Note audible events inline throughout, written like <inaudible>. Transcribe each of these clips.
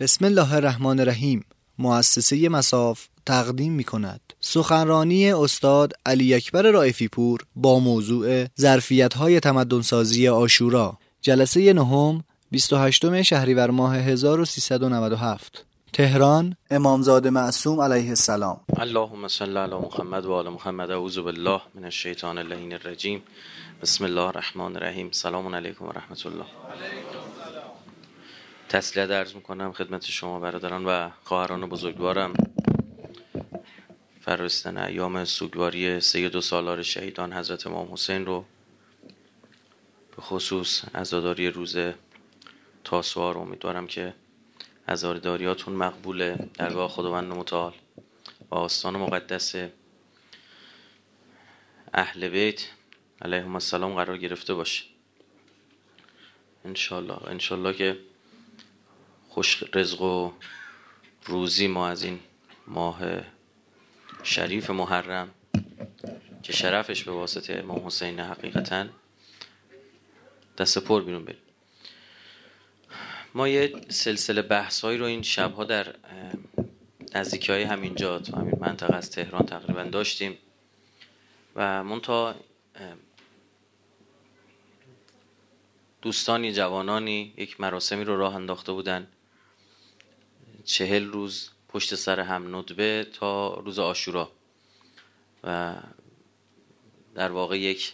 بسم الله الرحمن الرحیم مؤسسه مساف تقدیم می کند سخنرانی استاد علی اکبر رائفی پور با موضوع ظرفیت های تمدنسازی آشورا. جلسه نهم 28 شهریور ماه 1397 تهران امامزاده معصوم علیه السلام. اللهم صل علی محمد و آل محمد. اعوذ بالله من الشیطان اللعین الرجیم. بسم الله الرحمن الرحیم. سلام علیکم و رحمت الله. تسلیت عرض می‌کنم خدمت شما برادران و خواهران بزرگوارم. فرستن ایام سوگواری سید و سالار شهیدان حضرت امام حسین رو به خصوص عزاداری روز تاسوها رو امیدوارم که عزاداریاتون مقبوله درگاه خداوند متعال و آستان مقدس اهل بیت علیهم السلام قرار گرفته باشه. انشالله انشالله که خوش رزق و روزی ما از این ماه شریف محرم که شرفش به واسطه امام حسین حقیقتا دست پر بیرون بریم ما یه سلسله بحث رو این شبها در نزدیکی های همینجا تو همین منطقه از تهران تقریبا داشتیم و منتها دوستانی جوانانی یک مراسمی رو راه انداخته بودن. چهل روز پشت سر هم ندبه تا روز آشورا و در واقع یک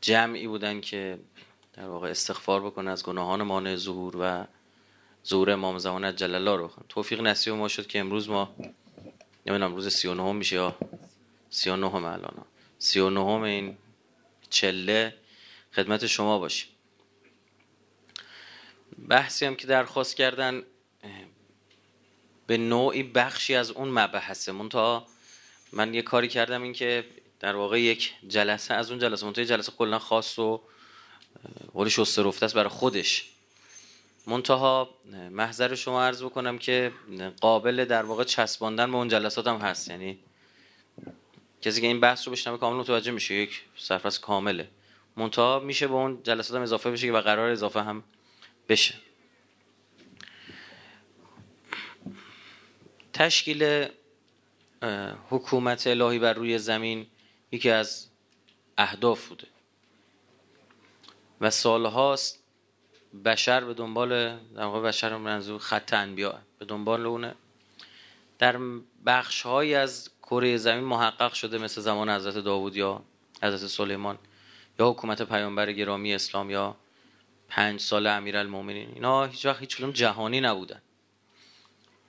جمعی بودن که در واقع استغفار بکنه از گناهان مانع ظهور و ظهور امام زمان جل الله رو توفیق نصیب ما شد که امروز ما نمی‌دونم روز 39 میشه یا 39 الان. 39 این چله خدمت شما باشیم. بحثی هم که درخواست کردن به نوعی بخشی از اون مبحثه. منتها من یه کاری کردم این که در واقع یک جلسه از اون جلسه منتها جلسه کلا خاص و قول شسته رفته است برای خودش. منتها محضر شما عرض بکنم که قابل در واقع چسباندن به اون جلسات هم هست. یعنی کسی که این بحث رو بشنوه کامل متوجه میشه یک سرفصل کامله. منتها میشه به اون جلسات هم اضافه بشه و قرار اضافه هم بشه. تشکیل حکومت الهی بر روی زمین یکی از اهداف بوده. و سالهاست بشر به دنبال در بشر منظور خط انبیا به دنبال اونه. در بخش های از کره زمین محقق شده مثل زمان حضرت داوود یا حضرت سلیمان یا حکومت پیامبر گرامی اسلام یا پنج سال امیرالمومنین. اینا هیچ وقت هیچ جهانی نبودن.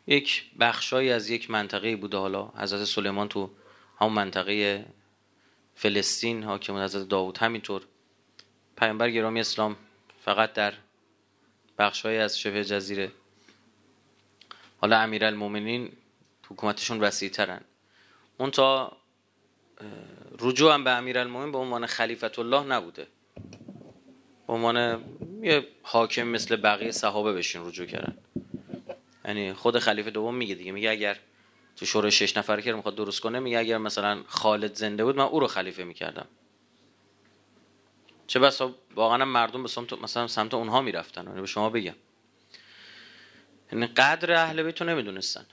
یک بخشایی از یک منطقه بوده حالا. حضرت سلیمان تو همون منطقه فلسطین حاکم حضرت داوود. همینطور پیامبر گرامی اسلام فقط در بخشهایی از شبه جزیره. حالا امیرالمومنین حکومتشون وسیع ترن اون تا رجوع هم به امیرالمومنین به عنوان خلیفت الله نبوده. به عنوان یه حاکم مثل بقیه صحابه بشین رجوع کردن. یعنی خود خلیفه دوم میگه دیگه میگه اگر تو شورای شش نفر که می‌خواد درست کنه میگه اگر مثلا خالد زنده بود من او رو خلیفه می‌کردم. چه بسا واقعا مردم به سمت مثلا سمت اونها می‌رفتن. یعنی به شما بگم. یعنی قدر اهل بیت رو نمی‌دونستن.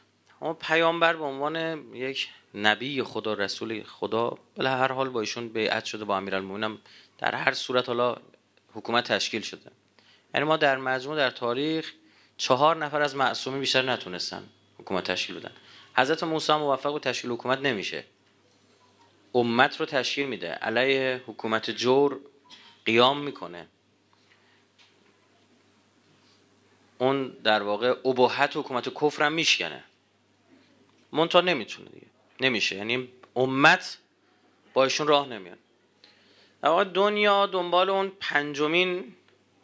اما پیامبر به عنوان یک نبی خدا رسول خدا به هر حال با ایشون بیعت شده با امیرالمومنین در هر صورت حالا حکومت تشکیل شده. یعنی ما در مجموع در تاریخ چهار نفر از معصومی بیشتر نتونستن حکومت تشکیل بدن. حضرت موسی موفق و تشکیل حکومت نمیشه. امت رو تشکیل میده. علیه حکومت جور قیام می‌کنه. اون در واقع ابهت حکومت کفر میشکنه. منتها نمی‌تونه دیگه. نمیشه. یعنی امت با ایشون راه نمیاد. در واقع دنیا دنبال اون پنجمین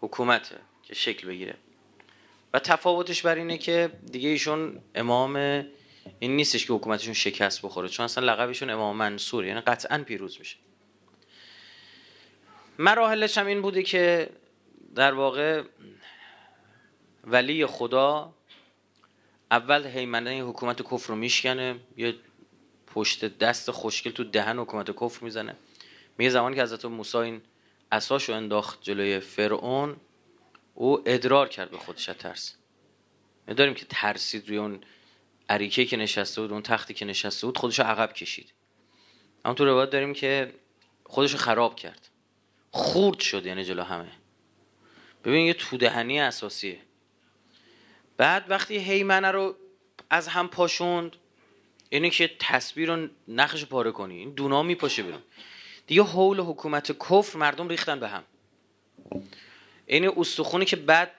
حکومته که شکل بگیره. و تفاوتش بر اینه که دیگه ایشون امام این نیستش که حکومتشون شکست بخوره چون اصلا لقبشون امام منصور یعنی قطعا پیروز میشه. مراحلش هم این بوده که در واقع ولی خدا اول حیمنه حکومت کفر رو میشکنه یه پشت دست خوشگل تو دهن حکومت کفر می‌زنه. میگه زمانی که حضرت موسی این اساشو انداخت جلوی فرعون او ادرار کرد به خودش ترس. داریم که ترسید روی اون عریکه که نشسته بود اون تختی که نشسته بود خودش عقب کشید. اما تو روایت داریم که خودش خراب کرد. خورد شد یعنی جلو همه. ببین یه تودهنی اساسیه. بعد وقتی هیمنه رو از هم پاشوند یعنی که تصویر رو نخش پاره کنی. این دونا میپاشه بیرون. دیگه حول حکومت کفر مردم ریختن به هم. این استخونی که بعد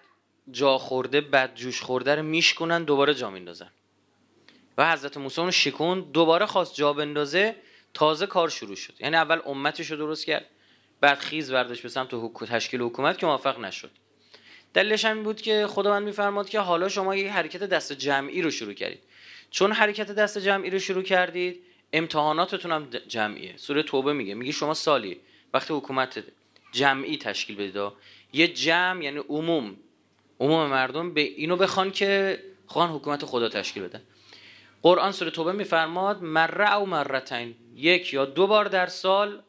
جا خورده بعد جوش خورده رو میشکنن دوباره جا میندازن. و حضرت موسی اون شکون دوباره خواست جا بندازه تازه کار شروع شد. یعنی اول امتش رو درست کرد بعد خیز برداشت به سمت تشکیل حکومت که موفق نشد. دلیلش هم بود که خداوند میفرماد که حالا شما یه حرکت دست جمعی رو شروع کردید. چون حرکت دست جمعی رو شروع کردید امتحاناتتون هم جمعیه. سوره توبه میگه. میگه شما سالی وقتی حکومت جمعی تشکیل بدید یه جمع یعنی عموم. عموم مردم به اینو بخوان که خواهن حکومت خدا تشکیل بدن قرآن سوره توبه میفرماد مره او مرتین. یک یا دو بار در سال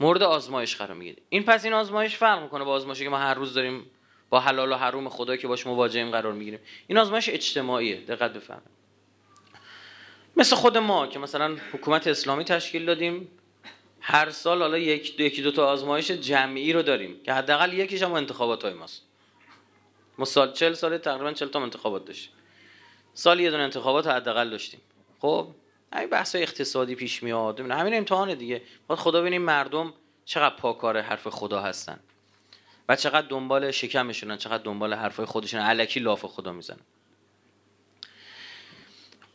مورد آزمایش قرار می‌گیره این پس این آزمایش فرق می‌کنه با آزمایشی که ما هر روز داریم با حلال و حروم خدا که باش مواجهیم قرار می‌گیریم. این آزمایش اجتماعیه. دقت بفرمایید. مثل خود ما که مثلا حکومت اسلامی تشکیل دادیم. هر سال حالا یک دو, یکی دو تا آزمایش جمعی رو داریم که حداقل یکیش هم انتخابات های ماست. ما سال 40 سال تقریبا 40 تا انتخابات داشتیم. سال یه دونه انتخابات حداقل داشتیم. خب همین بحث اقتصادی پیش میاد. همین امتحان دیگه. باید خدا ببینیم مردم چقدر پاکار حرف خدا هستن و چقدر دنبال شکمشونن چقدر دنبال حرفای خودشون علکی لاف خدا می‌زنن.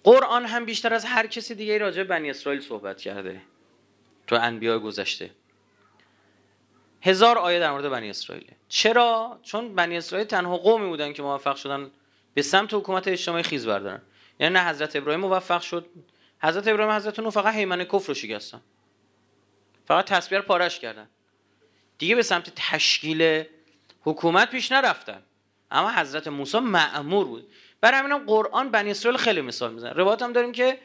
قرآن هم بیشتر از هر کسی دیگه راجع بنی اسرائیل صحبت کرده. تو انبیاء گذشته. هزار آیه در مورد بنی اسرائیل. چرا؟ چون بنی اسرائیل تنها قومی بودن که موفق شدن به سمت حکومت اجتماعی خیز بردارن. یعنی نه حضرت ابراهیم موفق شد. حضرت ابراهیم حضرت نو فقط حیمنه کفر رو شکستن. فقط تسبیح پارش کردن. دیگه به سمت تشکیل حکومت پیش نرفتن. اما حضرت موسی معمور بود. برای همین قرآن بنی اسرائیل خیلی مثال می‌زنه. روایت هم داریم که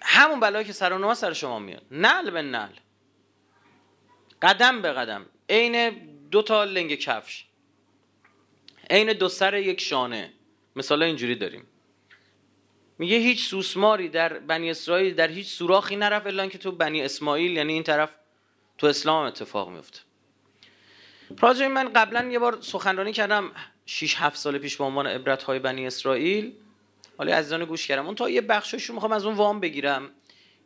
همون بلایی که سر و سر شما میاد. نل به نل قدم به قدم. عین دو تا لنگ کفش. عین دو سر یک شانه. مثلا اینجوری داریم. میگه هیچ سوسماری در بنی اسرائیل در هیچ سوراخی نرفت الا که تو بنی اسماعیل یعنی این طرف تو اسلام اتفاق میفته راجع من قبلا یه بار سخنرانی کردم. 6 7 سال پیش به عنوان عبرت های بنی اسرائیل حالا عزیزان گوش کردم. اون تا یه بخشش رو می‌خوام از اون وام بگیرم.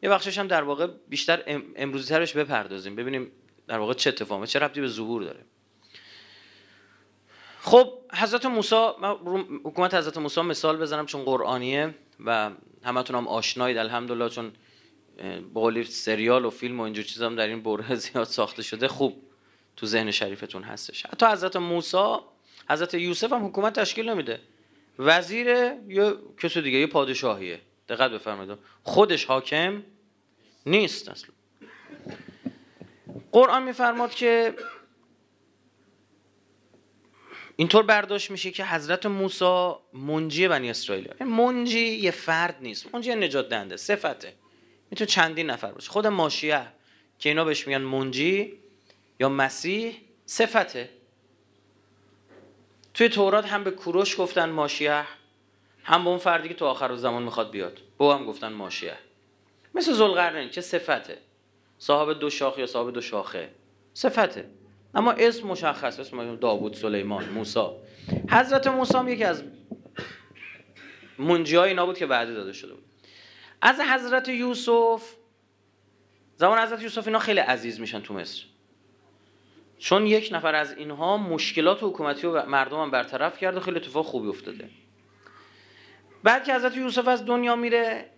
یه بخشش هم در واقع بیشتر امروزی ترش بپردازیم. ببینیم در واقع چه اتفاقی چه ربطی به ظهور داره. خب حضرت موسی حکومت حضرت موسی مثال بزنم چون قرآنیه و همتون هم آشنایید الحمدلله چون به سریال و فیلم و اینجور چیزا هم در این بره <laughs> زیاد ساخته شده. خوب تو ذهن شریفتون هستش. حتی حضرت موسی حضرت یوسف هم حکومت تشکیل نمیده. وزیر یا کسی دیگه یه پادشاهیه. دقت بفرمایید. خودش حاکم نیست اصلا. قرآن میفرماد که اینطور برداشت میشه که حضرت موسی منجی بنی اسرائیل. منجی یه فرد نیست. منجی یه نجات دهنده صفته. می‌تونه چندین نفر باشه. خود ماشیه که اینا بهش میگن منجی یا مسیح صفته. توی تورات هم به کوروش گفتن ماشیه هم به اون فردی که تو آخر زمان می‌خواد بیاد. به هم گفتن ماشیه. مثل زلقرنین چه صفته؟ صاحب دو شاخ یا صاحب دو شاخه؟ صفته. اما اسم مشخص اسم داوود سلیمان موسی. حضرت موسی هم یکی از منجی اینا بود که وعده داده شده بود. از حضرت یوسف زمان حضرت یوسف اینا خیلی عزیز میشن تو مصر. چون یک نفر از اینها مشکلات حکومتی و مردم هم برطرف کرده خیلی اتفاق خوبی افتاده. بعد که حضرت یوسف از دنیا میره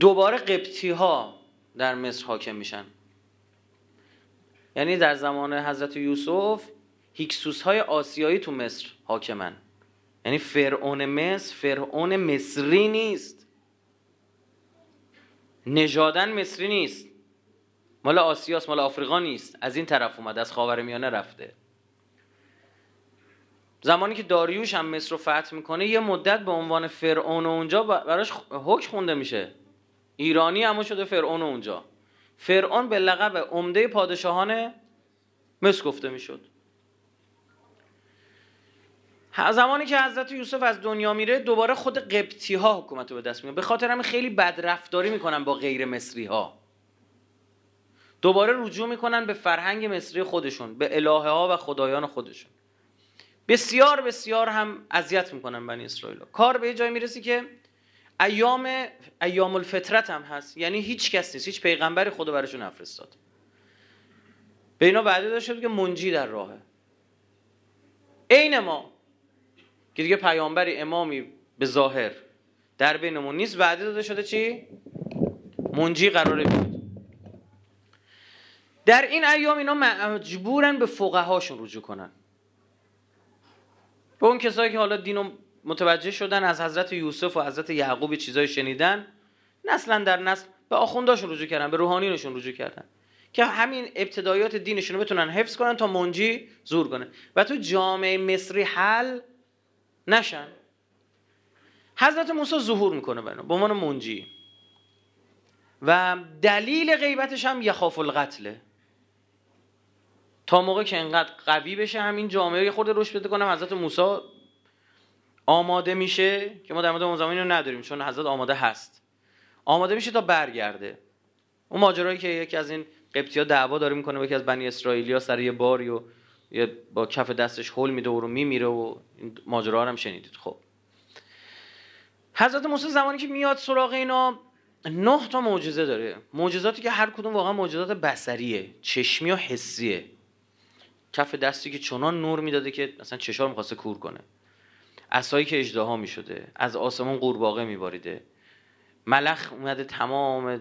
دوباره قبطی ها در مصر حاکم میشن. یعنی در زمان حضرت یوسف هیکسوس های آسیایی تو مصر حاکمن. یعنی فرعون مصر فرعون مصری نیست. نژادن مصری نیست. مال آسیاس مال آفریقا نیست. از این طرف اومده از خاورمیانه رفته. زمانی که داریوش هم مصر رو فتح می‌کنه یه مدت به عنوان فرعون اونجا براش حکم خونده میشه. ایرانی اما شده فرعون اونجا. فرعون به لقب عمده پادشاهان مصر گفته می‌شد. زمانی که حضرت یوسف از دنیا میره دوباره خود قبطی ها حکومت رو به دست می‌گیرن به خاطر همین خیلی بدرفتاری می‌کنن با غیر مصری ها دوباره رجوع می‌کنن به فرهنگ مصری خودشون به الهه ها و خدایان خودشون. بسیار بسیار هم اذیت می‌کنن بنی اسرائیل. کار به جای می‌رسی که ایام ایام الفطرت هم هست. یعنی هیچ کس نیست هیچ پیغمبری خدا براشون نفرستاد. به اینا وعده داشته که منجی در راهه. عین ما که دیگه پیامبری امامی به ظاهر در بینمون نیست وعده داده شده چی؟ منجی قراره بیاد. در این ایام اینا مجبورن به فقهاشون رجوع کنن. به اون کسایی که حالا دینو متوجه شدن از حضرت یوسف و حضرت یعقوب چیزای شنیدن نسلا در نسل به آخونداشون رجوع کردن به روحانیونشون رجوع کردن. که همین ابتدایات دینشون رو بتونن حفظ کنن تا منجی زور کنه. و تو جامعه مصری حل نشن. حضرت موسی ظهور می‌کنه به عنوان منجی. و دلیل غیبتش هم یخاف القتله تا موقع که انقدر قوی بشه همین جامعه یه خورده رشد بده کنم حضرت موسی آماده میشه که ما در مورد اون زمانی رو نداریم چون حضرت آماده هست. آماده میشه تا برگرده. اون ماجرایی که یکی از این قبطی ها دعوا داره می‌کنه با یکی از بنی اسرائیلیا سر یه باری و یه با کف دستش هول میده و رو میمیره و این ماجرا هم شنیدید. خب. حضرت موسی زمانی که میاد سراغ اینا نه تا معجزه داره. معجزاتی که هر کدوم واقعا معجزات بصریه چشمی و حسیه. کف دستی که چنان نور می‌داده که مثلا چشار می‌خواسته کور کنه. اسایی که اجداها می‌شده از آسمون قورباغه میباریده. ملخ اومده تمام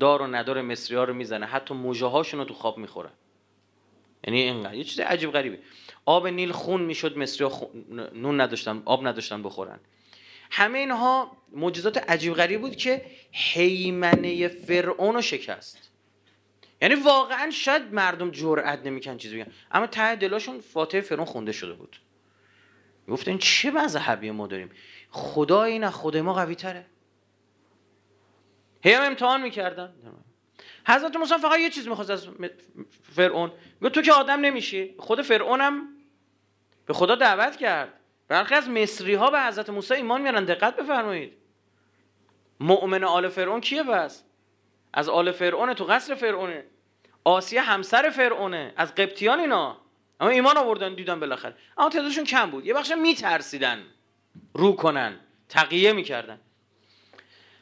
دار و ندار مصری ها رو می‌زنه. حتی موجه هاشون رو تو خواب می‌خوره. یعنی اینقدر. یه چیز عجیب غریبه. آب نیل خون می‌شد مصری ها نون نداشتن آب نداشتن بخورن. همه اینها معجزات عجیب غریب بود که حیمنه فرعون رو شکست. یعنی واقعا شاید مردم جرئت نمیکن چیزی بگن. اما ته دلاشون فاتحه فرعون خونده شده بود. گفتن چه مذهبی ما داریم؟ خدا این خود ما قوی تره. هم امتحان می‌کردن. حضرت موسی فقط یه چیز می‌خواست از فرعون. گفت تو که آدم نمیشی. خود فرعونم به خدا دعوت کرد. برخی از مصری ها به حضرت موسی ایمان میارن دقت بفرمایید. مؤمن آل فرعون کیه بس از آل فرعون تو قصر فرعونه. آسیه همسر فرعونه. از قبطیان اینا. اما ایمان آوردن دیدن بالاخره. اما تعدادشون کم بود. یه بخش میترسیدن. رو کنن. تقیه می‌کردن.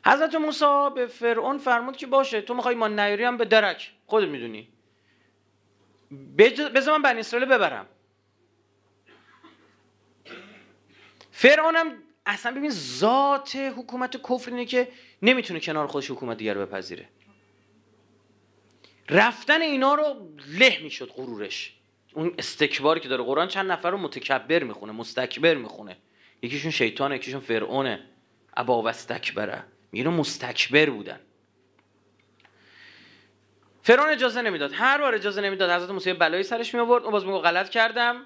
حضرت موسی به فرعون فرمود که باشه تو می‌خوای ما نیاری هم به درک. خودت می‌دونی. بذار من بنی اسرائیل ببرم. فرعونم اصلا ببین ذات حکومت کفر اینه که نمی‌تونه کنار خودش حکومت دیگر بپذیره. رفتن اینا رو له می‌شد غرورش. اون استکباری که داره قرآن چند نفر رو متکبر می‌خونه مستکبر می‌خونه. یکیشون شیطانه یکیشون فرعونه. ابا و استکبره میگه مستکبر بودن. فرعون اجازه نمی‌داد. هر بار اجازه نمی‌داد. حضرت موسی بلایی سرش می آورد اون باز میگه غلط کردم.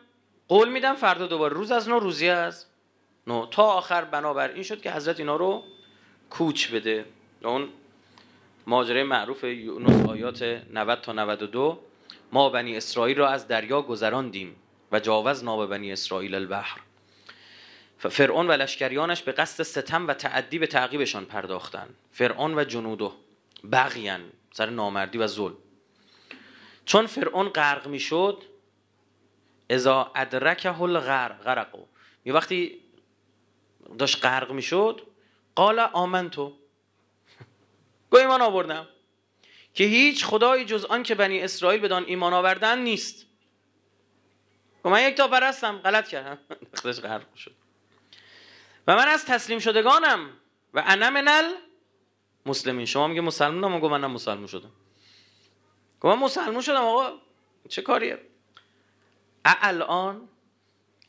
قول میدم فردا دوباره روز از نو روزی از نو. تا آخر بنابر این شد که حضرت اینا رو کوچ بده. اون ماجرای معروف یونس آیات 90 تا 92 ما بنی اسرائیل را از دریا گذراندیم و جاوز ناب بنی اسرائیل البحر. فرعون و لشکریانش به قصد ستم و تعدی به تعقیبشان پرداختند. فرعون و جنودو بغیان سر نامردی و ظلم. چون فرعون غرق می‌شد اذا ادرکه الغرق غرقو یه وقتی داشت غرق می‌شد قال آمنتو. گو ایمان آوردم که هیچ خدایی جز آن که بنی اسرائیل بدان ایمان آوردن نیست. گو من یک تا پرستم غلط کردم. <laughs> خودش غرق شد. و من از تسلیم شدگانم. و انا منل مسلمین شما میگه مسلمانم و منم مسلمون شدم. گو من مسلمون شدم آقا چه کاریه؟ الان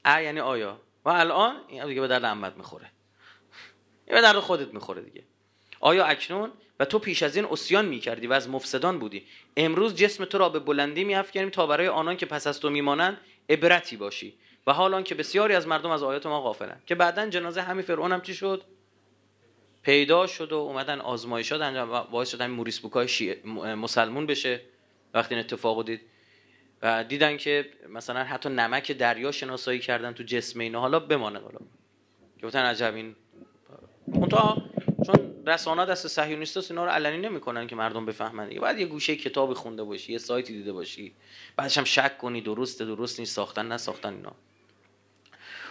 ا یعنی آیا. و الان این دیگه به درد امت می‌خوره. این به درد خودت می‌خوره دیگه. آیا اکنون و تو پیش از این اسیان می‌کردی و از مفسدان بودی. امروز جسم تو را به بلندی میافکنیم تا برای آنان که پس از تو میمانند عبرتی باشی. و حالان که بسیاری از مردم از آیات ما غافلن که بعدا جنازه همین فرعون هم چی شد؟ پیدا شد و اومدن آزمایشات انجام باعث شد همین موریس بوکای مسلمون بشه. وقتی این اتفاق دید و دیدن که مثلا حتی نمک دریا شناسایی کردن تو جسم اینا حالا بمانه حالا. گفتن عجب این. منتها چون رسانه دست صهیونیست اینا رو علنی نمی‌کنن که مردم بفهمن دیگه. بعد یه گوشه کتابی خونده باشی یه سایتی دیده باشی. بعدش هم شک کنی درسته درست نیست ساختن نساختن اینا.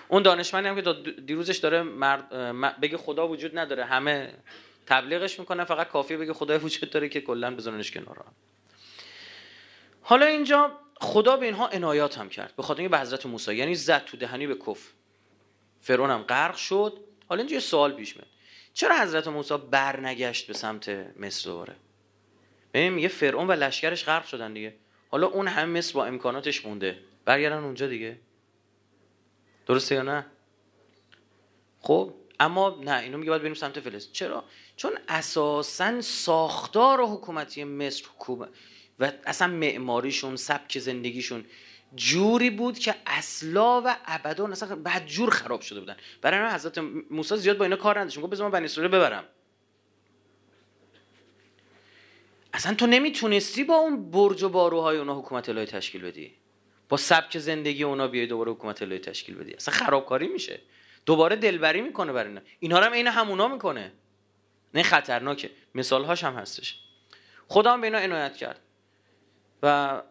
اون دانشمندی هم که دیروزش داره مرد بگه خدا وجود نداره همه تبلیغش می‌کنن فقط کافی بگه خدای وجود داره که کلا بزننش کنار حالا اینجا خدا به اینها عنایات هم کرد به خاطر به حضرت موسی یعنی زد تو دهنی به کف فرعون هم غرق شد. حالا اینجا یه سوال پیش میاد. چرا حضرت موسی برنگشت به سمت مصر دوباره؟ ببین میگه فرعون و لشکرش غرق شدن دیگه. حالا اون هم مصر با امکاناتش مونده. برگردن اونجا دیگه. درسته یا نه؟ خب اما نه اینو میگه باید بریم سمت فلسطین. چرا؟ چون اساسا ساختار حکومتی مصر حکومت و اصلا معماریشون سبک زندگیشون جوری بود که اصلا و ابدا اصلا بعد جور خراب شده بودن. برای همین حضرت موسی زیاد با اینا کار نداشت. گفت بذار من بنی اسرائیل ببرم. اصلا تو نمی‌تونستی با اون برج و باروهای اونا حکومت الهی تشکیل بدی؟ با سبک زندگی اونا بیای دوباره حکومت الهی تشکیل بدی؟ اصلا خرابکاری میشه. دوباره دلبری می‌کنه برای اینا. اینا هم عین همونا می‌کنه. نه خطرناکه. مثال هاش هم هستش. خدا هم به اینا عنایت کرد. و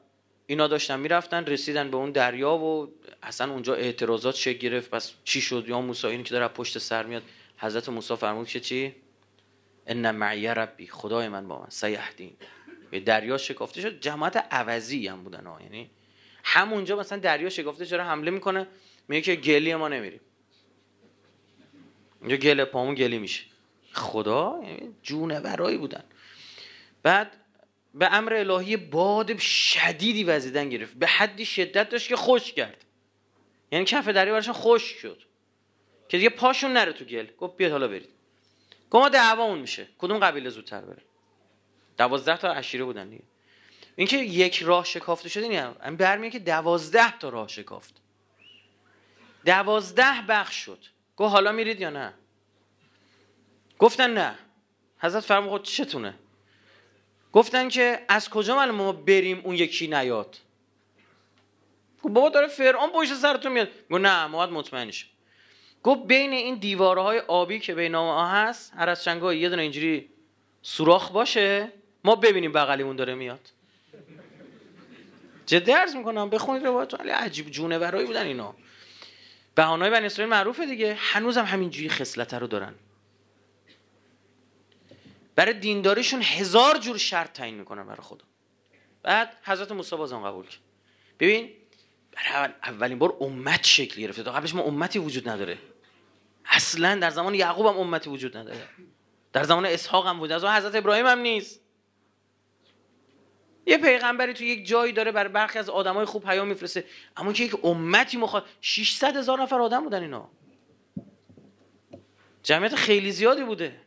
اینا داشتن می‌رفتن رسیدن به اون دریا و اصلا اونجا اعتراضات شکل گرفت. پس چی شد؟ یا موسی اینی که داره پشت سر میاد. حضرت موسی فرمود که چی؟ ان معی ربی خدای من با من سیهدین به دریا شکافته شد. جماعت عوضی هم بودن ها. یعنی همونجا مثلا دریا شکافته چرا حمله می‌کنه؟ میگه که گلی ما نمیریم. اینجا گل پامون گلی میشه. خدا؟ یعنی جونورایی بودن. بعد به امر الهی باد شدیدی وزیدن گرفت. به حدی شدت داشت که خوش کرد. یعنی کف دریا براشون خوش شد. که دیگه پاشون نره تو گل. گفت بیاد حالا برید. گفت ما دعوامون میشه. کدوم قبیله زودتر بره؟ دوازده تا عشیره بودن دیگه. اینکه یک راه شکافته شده این برمیه که دوازده تا راه شکافت. دوازده بخش شد. گفت حالا میرید یا نه؟ گفتن نه. حضرت فرمود خود چتونه؟ گفتن که از کجا معلومه ما بریم اون یکی نیاد؟ گفت بابا داره فرعون پشت سرتون میاد. گفت نه ما باید مطمئن گفت بین این دیوارهای آبی که بین ما هست هر از چنگاه یه دونه اینجوری سوراخ باشه ما ببینیم بغلیمون داره میاد. جدی عرض می‌کنم بخونید روایت ولی عجیب جونورایی بودن اینا. بهانه‌های بنی اسرائیل معروفه دیگه. هنوزم همینجوری خصلت رو دارن. برای دینداریشون هزار جور شرط تعیین می‌کنن برای خدا بعد حضرت موسی باز قبول کرد. ببین برای اولین بار امت شکل گرفته. تا قبلش ما امتی وجود نداره. اصلا در زمان یعقوب هم امتی وجود نداره. در زمان اسحاق هم در زمان حضرت ابراهیم هم نیست. یه پیغمبری تو یک جایی داره برای برخی از آدمای خوب پیام میفرسته. اما که یک امتی مخواد 600 هزار نفر آدم بودن اینا. جمعیت خیلی زیادی بوده.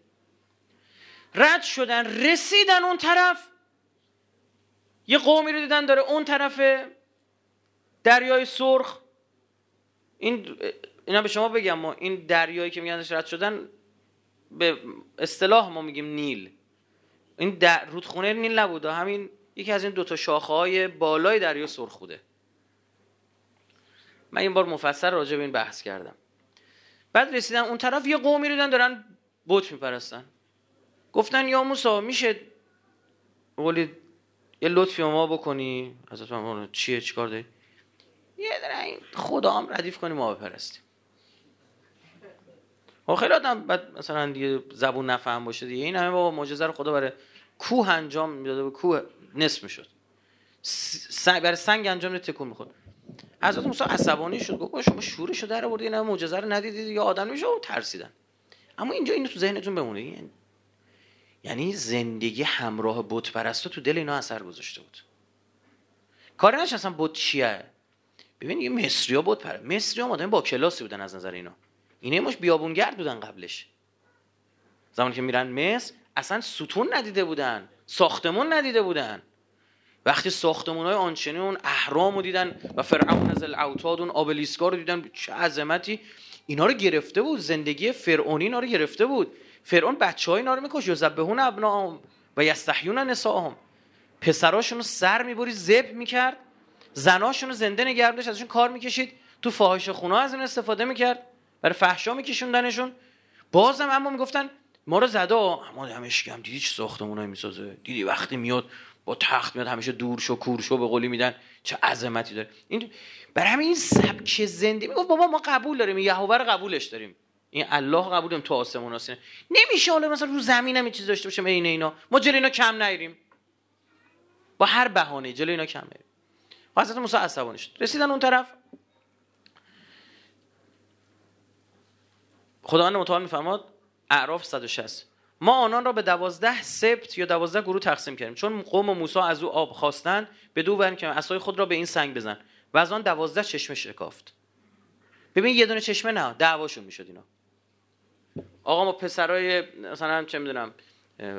رد شدن رسیدن اون طرف. یه قومی رو دیدن داره اون طرف دریای سرخ. این اینا به شما بگم ما این دریایی که میگن رد شدن به اصطلاح ما میگیم نیل. این در رودخونه نیل نبوده همین یکی از این دو تا شاخه های بالای دریا سرخ بوده. من این بار مفصل راجع به این بحث کردم. بعد رسیدن اون طرف یه قومی رو دیدن دارن بت میپرستن. گفتن یا موسی میشه؟ قولی یه لطفی ما بکنی؟ حضرت من چیه چیکار داری؟ یه در این خدا هم ردیف کنی ما بپرستیم. و خیلی آدم بعد مثلا دیگه زبون نفهم باشه دیگه. این همه بابا معجزه رو خدا برای کوه انجام می‌داده به کوه نصف می‌شد. سنگ برای سنگ انجام تکون می‌خورد. حضرت موسی عصبانی شد گفت شما شورشو در آوردین این معجزه رو ندیدید یا آدم میشه و ترسیدن. اما اینجا اینو تو ذهنتون بمونه. یعنی یعنی زندگی همراه بت پرستو تو دل اینا اثر گذاشته بود. کاری نش اصلا بت چیه؟ ببین یه مصری ها بت پرست مصری ها با کلاسی بودن از نظر اینا. اینا مش بیابونگرد بودن قبلش. زمانی که میرن مصر اصلا ستون ندیده بودن ساختمون ندیده بودن. وقتی ساختمون های آنچنی اون احرام رو دیدن و فرعون از الاوتاد اون آبلیسکا رو دیدن چه عظمتی. اینا رو گرفته بود زندگی فرعونی اینا رو گرفته بود. فرعون بچه های اینا رو میکش یذبحون ابناهم و یستحیون نساهم. پسراشون رو سر می‌بری زب می‌کرد. زناشون رو زنده نگه ازشون کار می‌کشید. تو فاحش خونه از این استفاده می‌کرد. برای فحشا میکشوندنشون. بازم اما می‌گفتن ما رو زده اما همش هم دیدی چه ساختمونایی می‌سازه؟ دیدی وقتی میاد با تخت میاد همیشه دور شو کور شو به قولی میدن. چه عظمتی داره. این برای همین این سبک زنده می‌گفت بابا ما قبول داریم. یهوه رو قبولش داریم. این الله قبول داریم تو آسمون هستیم نمیشه حالا مثلا رو زمین هم چیز داشته باشیم عین اینا. ما جلوی اینا کم نگیریم با هر بهانه جلوی اینا کم نگیریم حضرت موسی عصبانی شد. رسیدن اون طرف. خداوند متعال میفرماد اعراف 160 ما آنان را به دوازده سبت یا دوازده گروه تقسیم کردیم. چون قوم موسی از او آب خواستن به دو برن که اسای خود را به این سنگ بزن. و از آن دوازده چشمه شکافت. ببین یه دونه چشمه نه دعواشون می‌شد اینا. آقا ما پسرای مثلا چه می‌دونم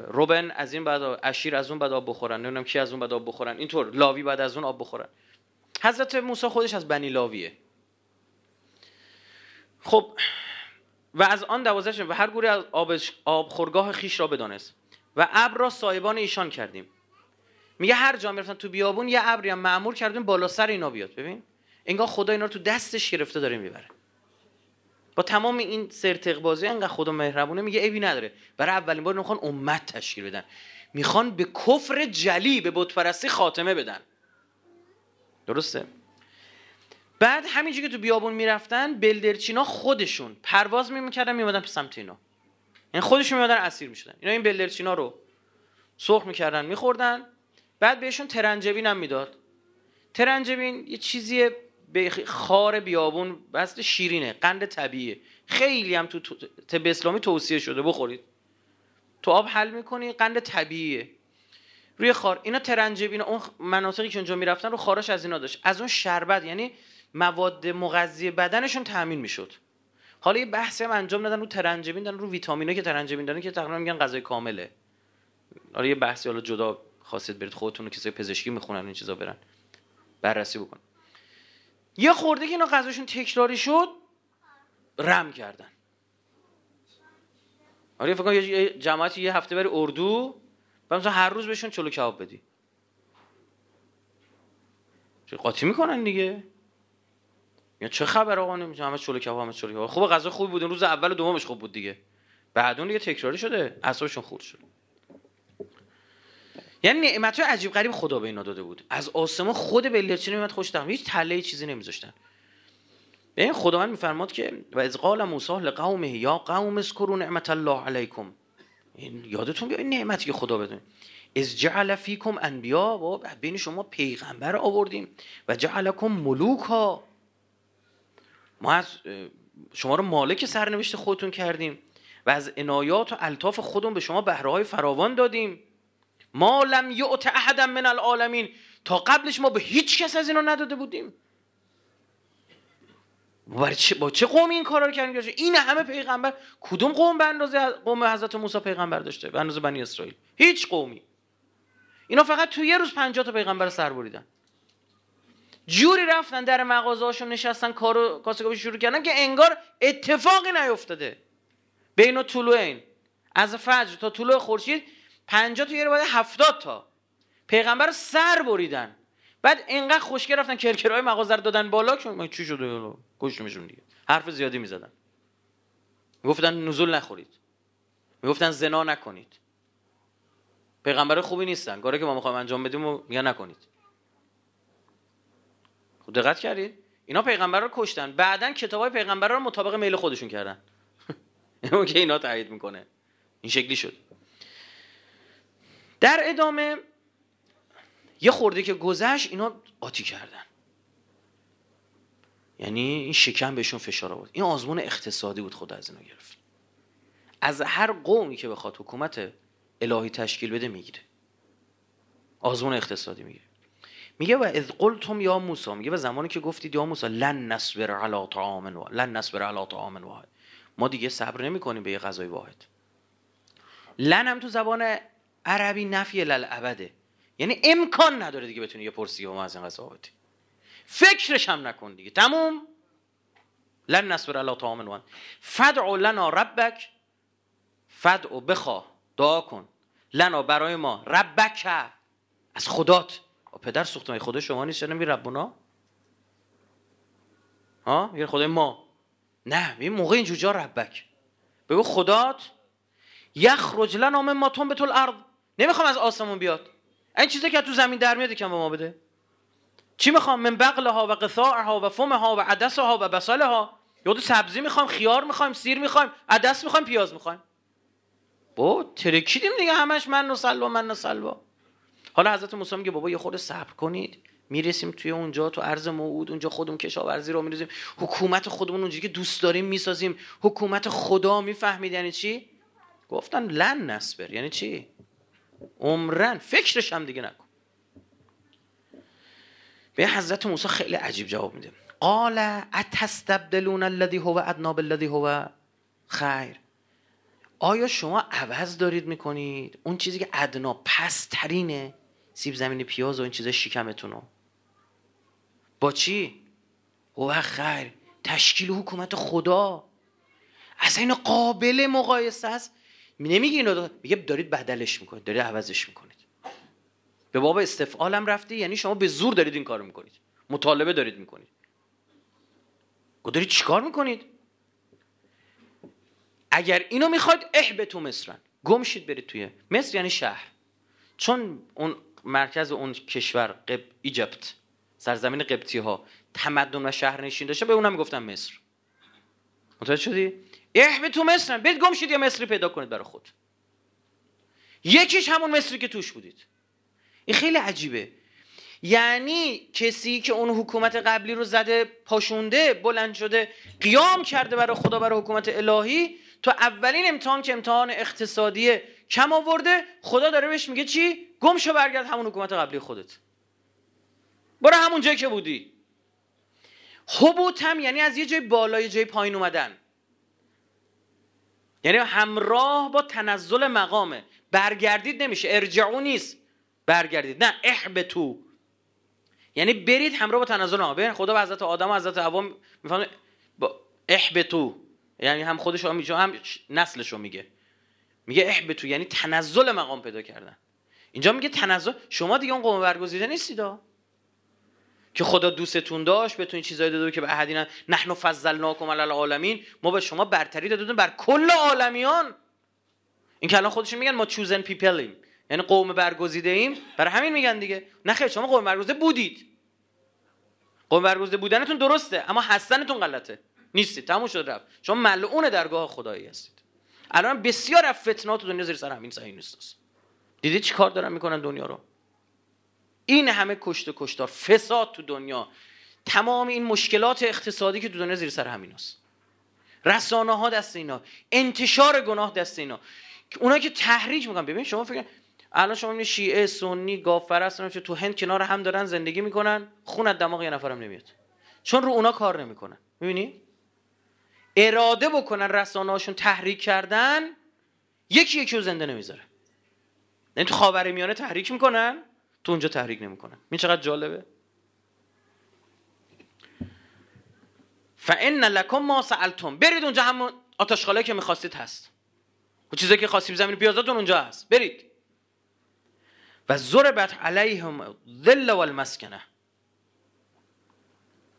روبن از این بعد اشیر از اون بعد آب بخورن نمی‌دونم کی از اون بعد آب بخورن اینطور لاوی بعد از اون آب بخورن. حضرت موسی خودش از بنی لاویه. خب و از آن دوازده و هر گوری از آب, آب خورگاه خیش را بدانست. و ابر را صاحبان ایشان کردیم. میگه هر جا می‌رفتن تو بیابون یه ابری هم معمور کردیم بالا سر اینا بیاد. ببین انگار خدا اینا رو تو دستش گرفته داره می‌بره. با تمام این سرتق بازی انقدر خدا مهربونه میگه ایبی نداره. برای اولین بار می‌خوان امت تشکیل بدن. می‌خوان به کفر جلی به بت خاتمه بدن. درسته؟ بعد همینجوری که تو بیابون می‌رفتن بلدرچینا خودشون پرواز میمیکردن میمدن به سمت اینا. یعنی خودشون میمدن اسیر می‌شدن. اینا این بلدرچینا رو سرخ می‌کردن میخوردن. بعد بهشون ترنجبین هم می‌داد. ترنجبین یه چیزی به خار بیابون بست شیرینه قند طبیعیه. خیلی هم تو طب اسلامی توصیه شده بخورید. تو آب حل می‌کنی قند طبیعیه. روی خار اینا ترنجبین اون مناطقی که اونجا می‌رفتن رو خارش از اینا داشت. از اون شربت یعنی مواد مغذی بدنشون تامین می‌شد. حالا یه بحثی هم انجام دادن رو ترنجبین دادن رو ویتامینایی که ترنجبین دارن که تقریبا میگن غذای کامله. حالا یه بحثی حالا جدا خواستید برید خودتون رو کسای پزشکی می‌خونن این چیزا برن. بررسی بکن. یه خورده که اینا غذاشون تکراری شد رم کردن. آره فکر یه جماعتی یه هفته بری اردو و مثلا هر روز بهشون چلو کباب بدی. قاطی می‌کنن دیگه؟ یا چه خبر آقا؟ نمیشه همه چلو کباب همه چلو کباب. خوب غذا خوبی بود. روز اول و دومش خوب بود دیگه. بعد اون دیگه تکراری شده. اعصابشون خورد شد. یعنی نعمت عجیب غریب خدا به اینا داده بود. از آسمان خود بلرچین نعمت خوش تقم هیچ تله چیزی نمیذاشتن. خدا خداوند میفرماد که و از قال موسی لقومه یا قوم اذكروا نعمت الله علیکم. این یادتون بیاد این نعمتی که خدا بده. از جعل فیکم انبیا و بین شما پیغمبر آوردیم. و جعلکم ملوکا. ما از شما رو مالک سرنوشت خودتون کردیم. و از عنایات و الطاف خودمون به شما بهره های فراوان دادیم. ما لم یعت احدا من العالمین. تا قبلش ما به هیچ کس از اینا نداده بودیم. با چه, چه قومی این کارا رو کردیم؟ این همه پیغمبر کدوم قوم به اندازه قوم حضرت موسی پیغمبر داشته؟ به اندازه بنی اسرائیل. هیچ قومی. اینا فقط تو یه روز 50 تا پیغمبر سر بریدن. جوری رفتن در مغازه‌هاشون نشستن کارو کاسگاهی شروع کردن که انگار اتفاقی نیفتاده. بین طلوعین از فجر تا طلوع خورشید 50 تا یه بعد 70 تا. پیغمبر سر بریدن. بعد انقدر خوشگل رفتن کرکرهای مغازه رو دادن بالا که چی شده؟ گوشتمشون دیگه. حرف زیادی می‌زدن. گفتن نزول نخورید. می‌گفتن زنا نکنید. پیغمبر خوبی نیستن. کاری که ما می‌خوایم انجام بدیم و میگن نکنید. خب دقت کردید؟ اینا پیغمبر رو کشتن. بعدا کتابای پیغمبر رو مطابق میل خودشون کردن. <laughs> اون که اینا تایید می‌کنه. این شکلی شد. در ادامه یه خورده که گذشت اینا قاطی کردن. یعنی این شکم بهشون فشار آورد. این آزمون اقتصادی بود خدا از اینا گرفت. از هر قومی که بخواد حکومت الهی تشکیل بده می‌گیره. آزمون اقتصادی می‌گیره. میگه و اذ قلتم یا موسی. میگه به زمانی که گفتید یا موسی لن نصبر علی طعام و لن نصبر علی طعام واحد. ما دیگه صبر نمی‌کنیم به یه غذای واحد. لن هم تو زبان عربی نفی للابده یعنی امکان نداره دیگه بتونی یه پرسی با از این بدی فکرش هم نکن دیگه. تموم؟ لن نصبر علی طعام واحد فدع لنا ربک. فدع بخوا. دعا کن. لنا برای ما. ربک. از خدات. پدر سوخته خدا شما نیست. چرا میگه ربنا ها؟ میگه خدای ما. نه این موقع این جا ربک. بگو خدات. یخرج لنا مما تنبت الارض. نمی‌خوام از آسمون بیاد. این چیزی که تو زمین در میاد کم به ما بده. چی می‌خوام؟ من بقلها و قثاعها و فمها و عدسها و بصلها. یاد سبزی می‌خوام خیار می‌خوایم سیر می‌خوایم عدس می‌خوایم پیاز می‌خوایم. با ترکیدیم دیگه همش من و من و حالا حضرت موسی میگه بابا یه خورده صبر کنید. می‌رسیم توی اونجا تو عرض موعود اونجا خودمون کشاورزی رو میریزیم. حکومت خودمون اونجایی که دوست داریم می‌سازیم. حکومت خدا می‌فهمید یعنی چی؟ گفتن لن نسبر یعنی چی؟ عمرن. فکرش هم دیگه نکن. به حضرت موسی خیلی عجیب جواب میده. قال اتستبدلون الذي هو ادنا بالذي هو. خیر. آیا شما عوض دارید می‌کنید؟ اون چیزی که ادنا پسترینه. سیب زمینی پیاز و این چیزا شکمتونو. با چی؟ هو خیر. تشکیل حکومت خدا. اصلا این قابل مقایسه است نمیگه اینو میگه دارید بدلش می‌کنید دارید عوضش می‌کنید. به باب استفعالم رفته یعنی شما به زور دارید این کارو می‌کنید. مطالبه دارید می‌کنید. گو دارید چیکار می‌کنید؟ اگر اینو می‌خواید احبتو مصرن. گم شید برید توی مصر یعنی شهر. چون اون مرکز اون کشور قب... ایجپت سرزمین قبطی ها تمدن و شهر نشین داشته به اونم می‌گفتن مصر. متوجه شدی؟ احبتو مصرن برید گم شید یا مصری پیدا کنید برای خود. یکیش همون مصری که توش بودید. این خیلی عجیبه. یعنی کسی که اون حکومت قبلی رو زده پاشونده بلند شده قیام کرده برای خدا برای حکومت الهی تو اولین امتحان که امتحان اقتصادی کم آورده خدا داره بهش میگه چی؟ گم شو برگرد همون حکومت قبلی خودت. برو همون جایی که بودی. حبوت هم یعنی از یه جای بالای جای پایین اومدن. یعنی همراه با تنزل مقامه. برگردید نمیشه. ارجعو نیست. برگردید. نه احبتو. یعنی برید همراه با تنزل ببین خدا به حضرت آدم و حضرت حوا می‌فهمه با احبتو. یعنی هم خودش رو میگه هم نسلش میگه. میگه احبتو. یعنی تنزل مقام پیدا کردن. اینجا میگه تنزل. شما دیگه اون قوم برگزیده نیستید که خدا دوستتون داشت بهتون چیزایی داده که به احدینا نحن فضلناکم علی العالمین. ما به شما برتری دادیم بر کل عالمیان. این که الان خودشون میگن ما چوزن پیپلیم یعنی قوم برگزیده ایم برای همین میگن دیگه. نه شما قوم برگزیده بودید. قوم برگزیده بودنتون درسته اما هستنتون غلطه. نیستید تموم شد رفت. شما ملعون درگاه خدایی هستید. الان بسیار از فتنات دنیا زیر سر همین صحیح نیست دیدید چی کار دارن می‌کنن دنیا رو؟ این همه کشت و کشتار فساد تو دنیا. تمام این مشکلات اقتصادی که تو دنیا زیر سر همین هست رسانه ها دست اینا انتشار گناه دست اینا. اونا که تحریک می‌کنن. ببین شما فکر الان شما می‌بینید شیعه سنی گافرست تو هند کنار هم دارن زندگی می‌کنن خون از دماغ یه نفرم نمیاد. چون رو اونا کار نمی‌کنن. می‌بینی؟ اراده بکنن رسانه هاشون تحریک کردن یکی یکی رو زنده نمی‌ذاره. یعنی تو خاور میانه تحریک می‌کنن تو اونجا تحریک نمی‌کنن این چقدر جالبه؟ فان لکم ما سالتم برید اونجا همون آتشخاله که می‌خواستید هست. و چیزایی که خواستید زمین پیازاتون اونجا هست. برید. و ضربت علیهم ذل و المسکنه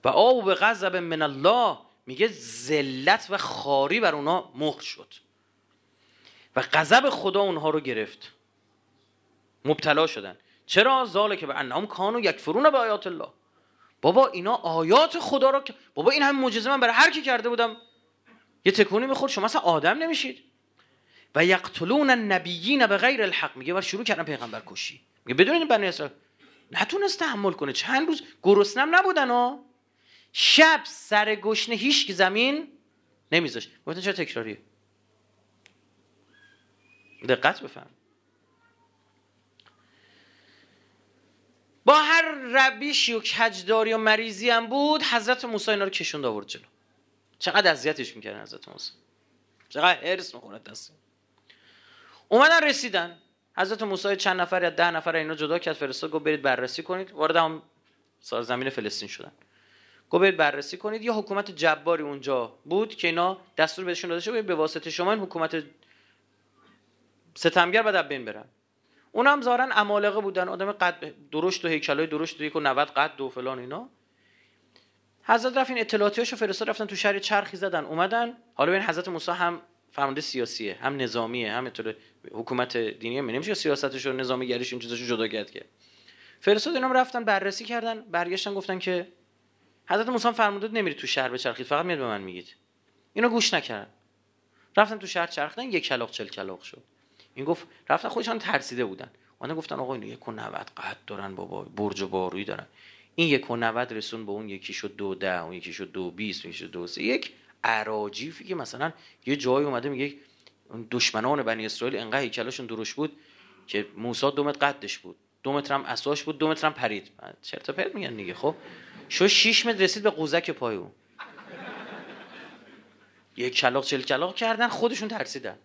و آو به غضب من الله. میگه ذلت و خاری بر اونا مهر شد. و غضب خدا اونها رو گرفت. مبتلا شدن. چرا زاله که به انهم کانو یکفرون به آیات الله؟ بابا اینا آیات خدا رو بابا این هم معجزه من برای هر کی کرده بودم. یه تکونی می‌خورد شما اصلا آدم نمیشید. و یقتلون النبیین به غیر الحق. میگه و شروع کردن پیغمبر کشی. میگه بدون این بنی اسرائیل نتونست تحمل کنه. چند روز گرسنم نبودن ها. شب سر گشنه هیچ زمین نمیذاشت. گفتن چرا تکراریه؟ دقت بفهم. با هر ربیشی و کجداری و مریضی هم بود حضرت موسی اینا رو کشوند آورد جلو. چقدر اذیتش می‌کردن حضرت موسی. چقدر هرس می‌خونه دست. اومدن رسیدن. حضرت موسی چند نفر یا ده نفر اینا جدا کرد فرستاد گفت برید بررسی کنید. وارد هم زمین فلسطین شدن. گفت برید بررسی کنید. یه حکومت جباری اونجا بود که اینا دستور بهشون داده شد به واسطه شما این حکومت ستمگر بعد بین برن. اونم ظاهرا عمالقه بودن. آدم قد درشت و هیکلای درشت و یک و 90 قد و فلان اینا. حضرت رفت این اطلاعاتیاشو فرستاد رفتن تو شهر چرخی زدن. اومدن. حالا این حضرت موسی هم فرمانده سیاسیه هم نظامیه هم حکومت دینیه می نمیشه سیاستش و نظامی گریش این چیزاشو جدا کرد که. فرستاد اینا رفتن بررسی کردن برگشتن گفتن که حضرت موسی فرموده نمیری تو شهر بچرخید فقط میاد به من میگید. اینا گوش نکردن. رفتن تو شهر چرخیدن یک کلاق چل کلاق شد. این گفت رفتن خودشان ترسیده بودن. اونا گفتن آقا اینو یک و نوت قد دارن بابا برج و باروی دارن. این یک و نوت رسون به اون یکی شد دو ده اون یکی شد دو بیست یکی شد دو سه. یک عراجیفی که مثلا یه جایی اومده میگه دشمنان بنی اسرائیل انقدر هیکلاشون دروش بود که موسی دو متر قدش بود. دو متر هم اساش بود دو متر هم پرید. چرت پرت میگن دیگه خب؟ شو 6 متر رسید به قوزک پای اون. یک کلاق چل کلاق کردن خودشون ترسیدن.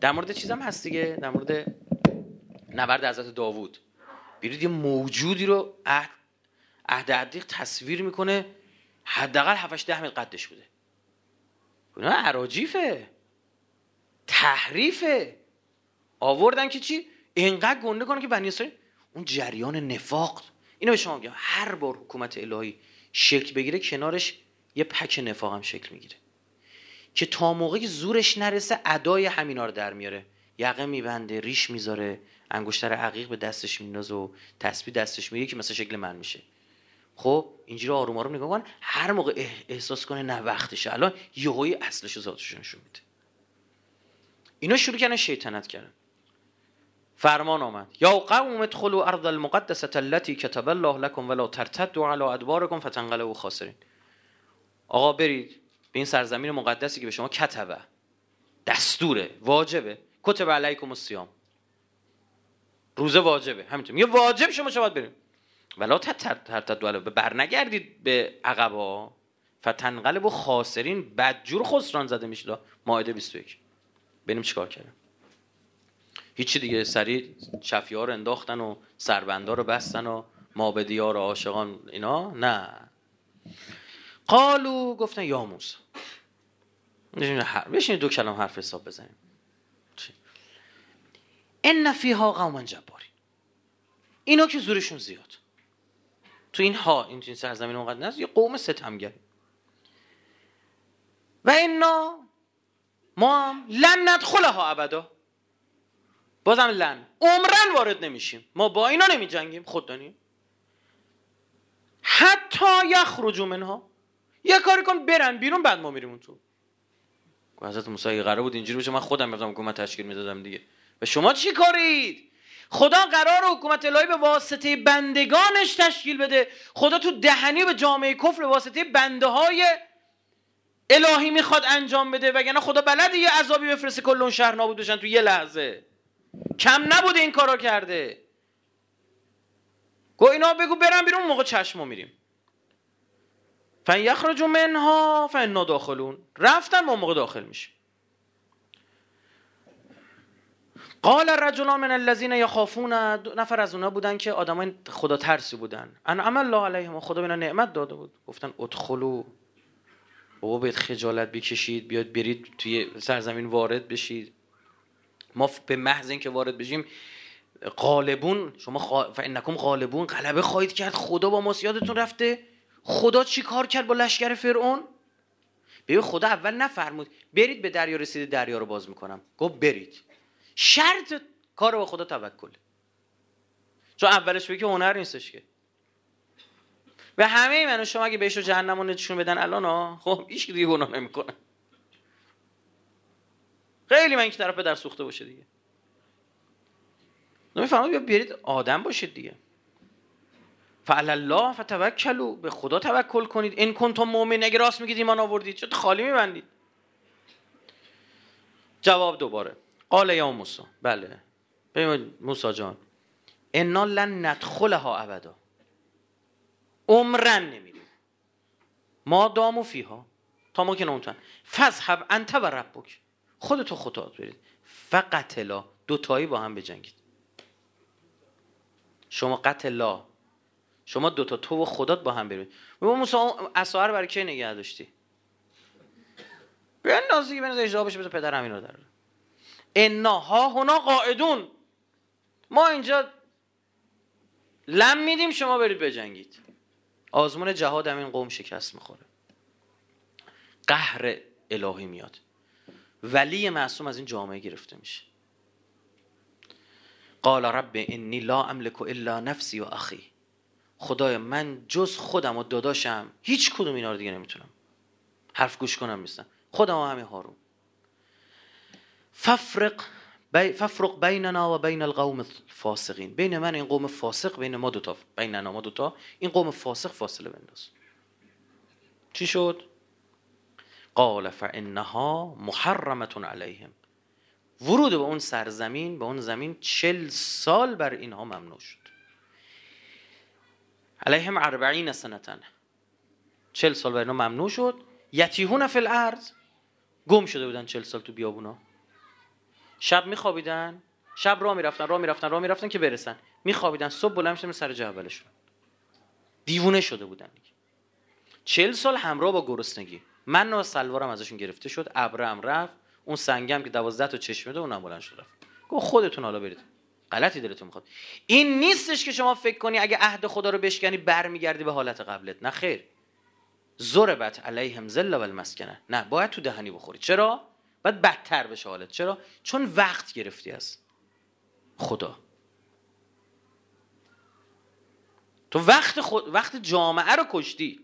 در مورد چیزم هست دیگه. در مورد نبرد حضرت داوود. بیرید یه موجودی رو عهد عهد تصویر می‌کنه. حداقل 7 ده متر قدش بوده. اونا عراجیفه. تحریفه. آوردن که چی؟ اینقدر گنده کنه که بنی اسرائیل اون جریان نفاق. اینو به شما میگم هر بار حکومت الهی شکل بگیره کنارش یه پک نفاق هم شکل می‌گیره. که تا موقعی زورش نرسه ادای همینا رو در میاره. یقه میبنده ریش می‌ذاره انگشتر عقیق به دستش میندازه و تسبیح دستش می‌گیره که مثلا شکل من میشه. خب اینجوری آروم آروم نگاه کن هر موقع احساس کنه نه وقتشه. الان یهویی اصلش ذاتش نشون میده. اینا شروع کردن شیطنت کردن. فرمان آمد. یا قوم ادخلوا ارض المقدسه التي كتب الله لكم ولا ترتدوا على ادباركم فتنقلبوا خاسرین آقا برید. به این سرزمین مقدسی که به شما کتبه. دستوره. واجبه. کتب علیکم الصیام. روزه واجبه. همینطور. یه واجب شما باید بریم. ولا ترتدوا به بر نگردید به عقبا. فتنقلب و خاسرین بدجور خسران زده میشه. ماعده 21 ببینیم چیکار کردن هیچی دیگه. سریع شفی ها رو انداختن و سربندا رو بستن و مابدی ها رو عاشقان اینا؟ نه. قالو گفتن یا موسی. بشین دو کلام حرف حساب بزنیم. ان فیها قوما جباری اینا که زورشون زیاد. تو این ها این تو این سرزمین یه قوم ستمگر و اینا ما هم لن ندخلها ابدا. بازم لن. عمرن وارد نمیشیم. ما با اینا نمی جنگیم خود دانیم حتی یخرجو منها. یه کاری کن برن بیرون بعد ما میریم اون تو. حضرت موسی قرار بود اینجوری بشه من خودم می‌رفتم حکومت تشکیل می‌دادم دیگه. و شما چی کارید؟ خدا قرار حکومت الهی به واسطه بندگانش تشکیل بده. خدا تو دهنی به جامعه کفر به واسطه بنده های الهی می‌خواد انجام بده. وگرنه خدا بلده یه عذابی بفرسته کل اون شهر نابود بشن تو یه لحظه. کم نبوده این کارو کرده. گو اینا بگو برم بیرون موقع چشم میریم. فن یخرج منها فن داخلون. رفتن ما موقع داخل میشه قال الرجلان من الذين يخافون نفر از اونا بودن که آدمای خدا ترسی بودن. ان عمل الله علیهم خدا بنا نعمت داده بود. گفتن ادخلوا. بابا باید خجالت بکشید. بیاد برید توی سرزمین وارد بشید. ما به محض اینکه وارد بشیم غالبون شما خوا... فانکم غالبون غلبه خواهید کرد. خدا با ما یادتون رفته. خدا چی کار کرد با لشکر فرعون؟ ببین خدا اول نفرمود برید به دریا رسید دریا رو باز می‌کنم. گفت برید. شرط کار با خدا توکل. چون اولش بگه هنر نیستش که. و همه من شما اگه بهش جهنم رو نشون بدن الان ها خب هیچ دیگه گناه نمی‌کنه. خیلی من که طرف در سوخته باشه دیگه. نمی‌فهمم بیا برید آدم باشید دیگه. فعل الله فتوکلوا به خدا توکل کنید. این کنتم مؤمن اگه راست میگید ایمان آوردید چون خالی میبندید؟ جواب دوباره. قال یا موسی. بله. ببین موسی جان. انا لن ندخلها ابدا. عمرن نمیریم. ما دامو فیها. تا ما که نمتن فذهب انت و ربک. خودتو خطات برید. فقط دوتایی با هم بجنگید. شما قتلا شما دوتا تو و خدات با هم برید و موسی اسعار برای کی نگه داشتی؟ بیان نازی بنز اجرا بشه پدر همین رو در انا ها هنا قاعدون. ما اینجا لم میدیم شما برید بجنگید. آزمون جهاد هم این قوم شکست می‌خوره. قهر الهی میاد. ولی معصوم از این جامعه گرفته میشه. قال رب انی لا املک الا نفسی و اخی خدای من جز خودم و داداشم هیچ کدوم اینا رو دیگه نمی‌تونم. حرف گوش کنم نیستم خودم و همین هارون. ففرق بی ففرق بیننا و بین القوم الفاسقین. بین من این قوم فاسق بین ما دوتا. بیننا ما دوتا. این قوم فاسق فاصله بنداز. چی شد؟ قال فانها محرمتون علیهم. ورود به اون سرزمین به اون زمین چل سال بر اینها ممنوع شد. علیهم اربعین سنتن چل سال بر اینها ممنوع شد. یتیهون فی الارض. گم شده بودن چل سال تو بیابونا. شب میخوابیدن. شب راه می‌رفتن راه می‌رفتن راه می‌رفتن که برسن. میخوابیدن صبح بلند شدن سر جبلشون دیوونه شده بودن چل سال همراه با گرسنگی. من و سلوارم ازشون گرفته شد ابرم رفت. اون سنگم که دوازده تا چشمه ده اونم بلند شد رفت. خودتون حالا برید. غلطی دلتون می‌خواد. این نیستش که شما فکر کنی اگه عهد خدا رو بشکنی برمیگردی به حالت قبلت. نه خیر. ضربت علیهم ذل و المسکنه نه باید تو دهنی بخوری. چرا؟ باید بدتر بشه حالت. چرا؟ چون وقت گرفتی از خدا. تو وقت خود وقت جامعه رو کشتی.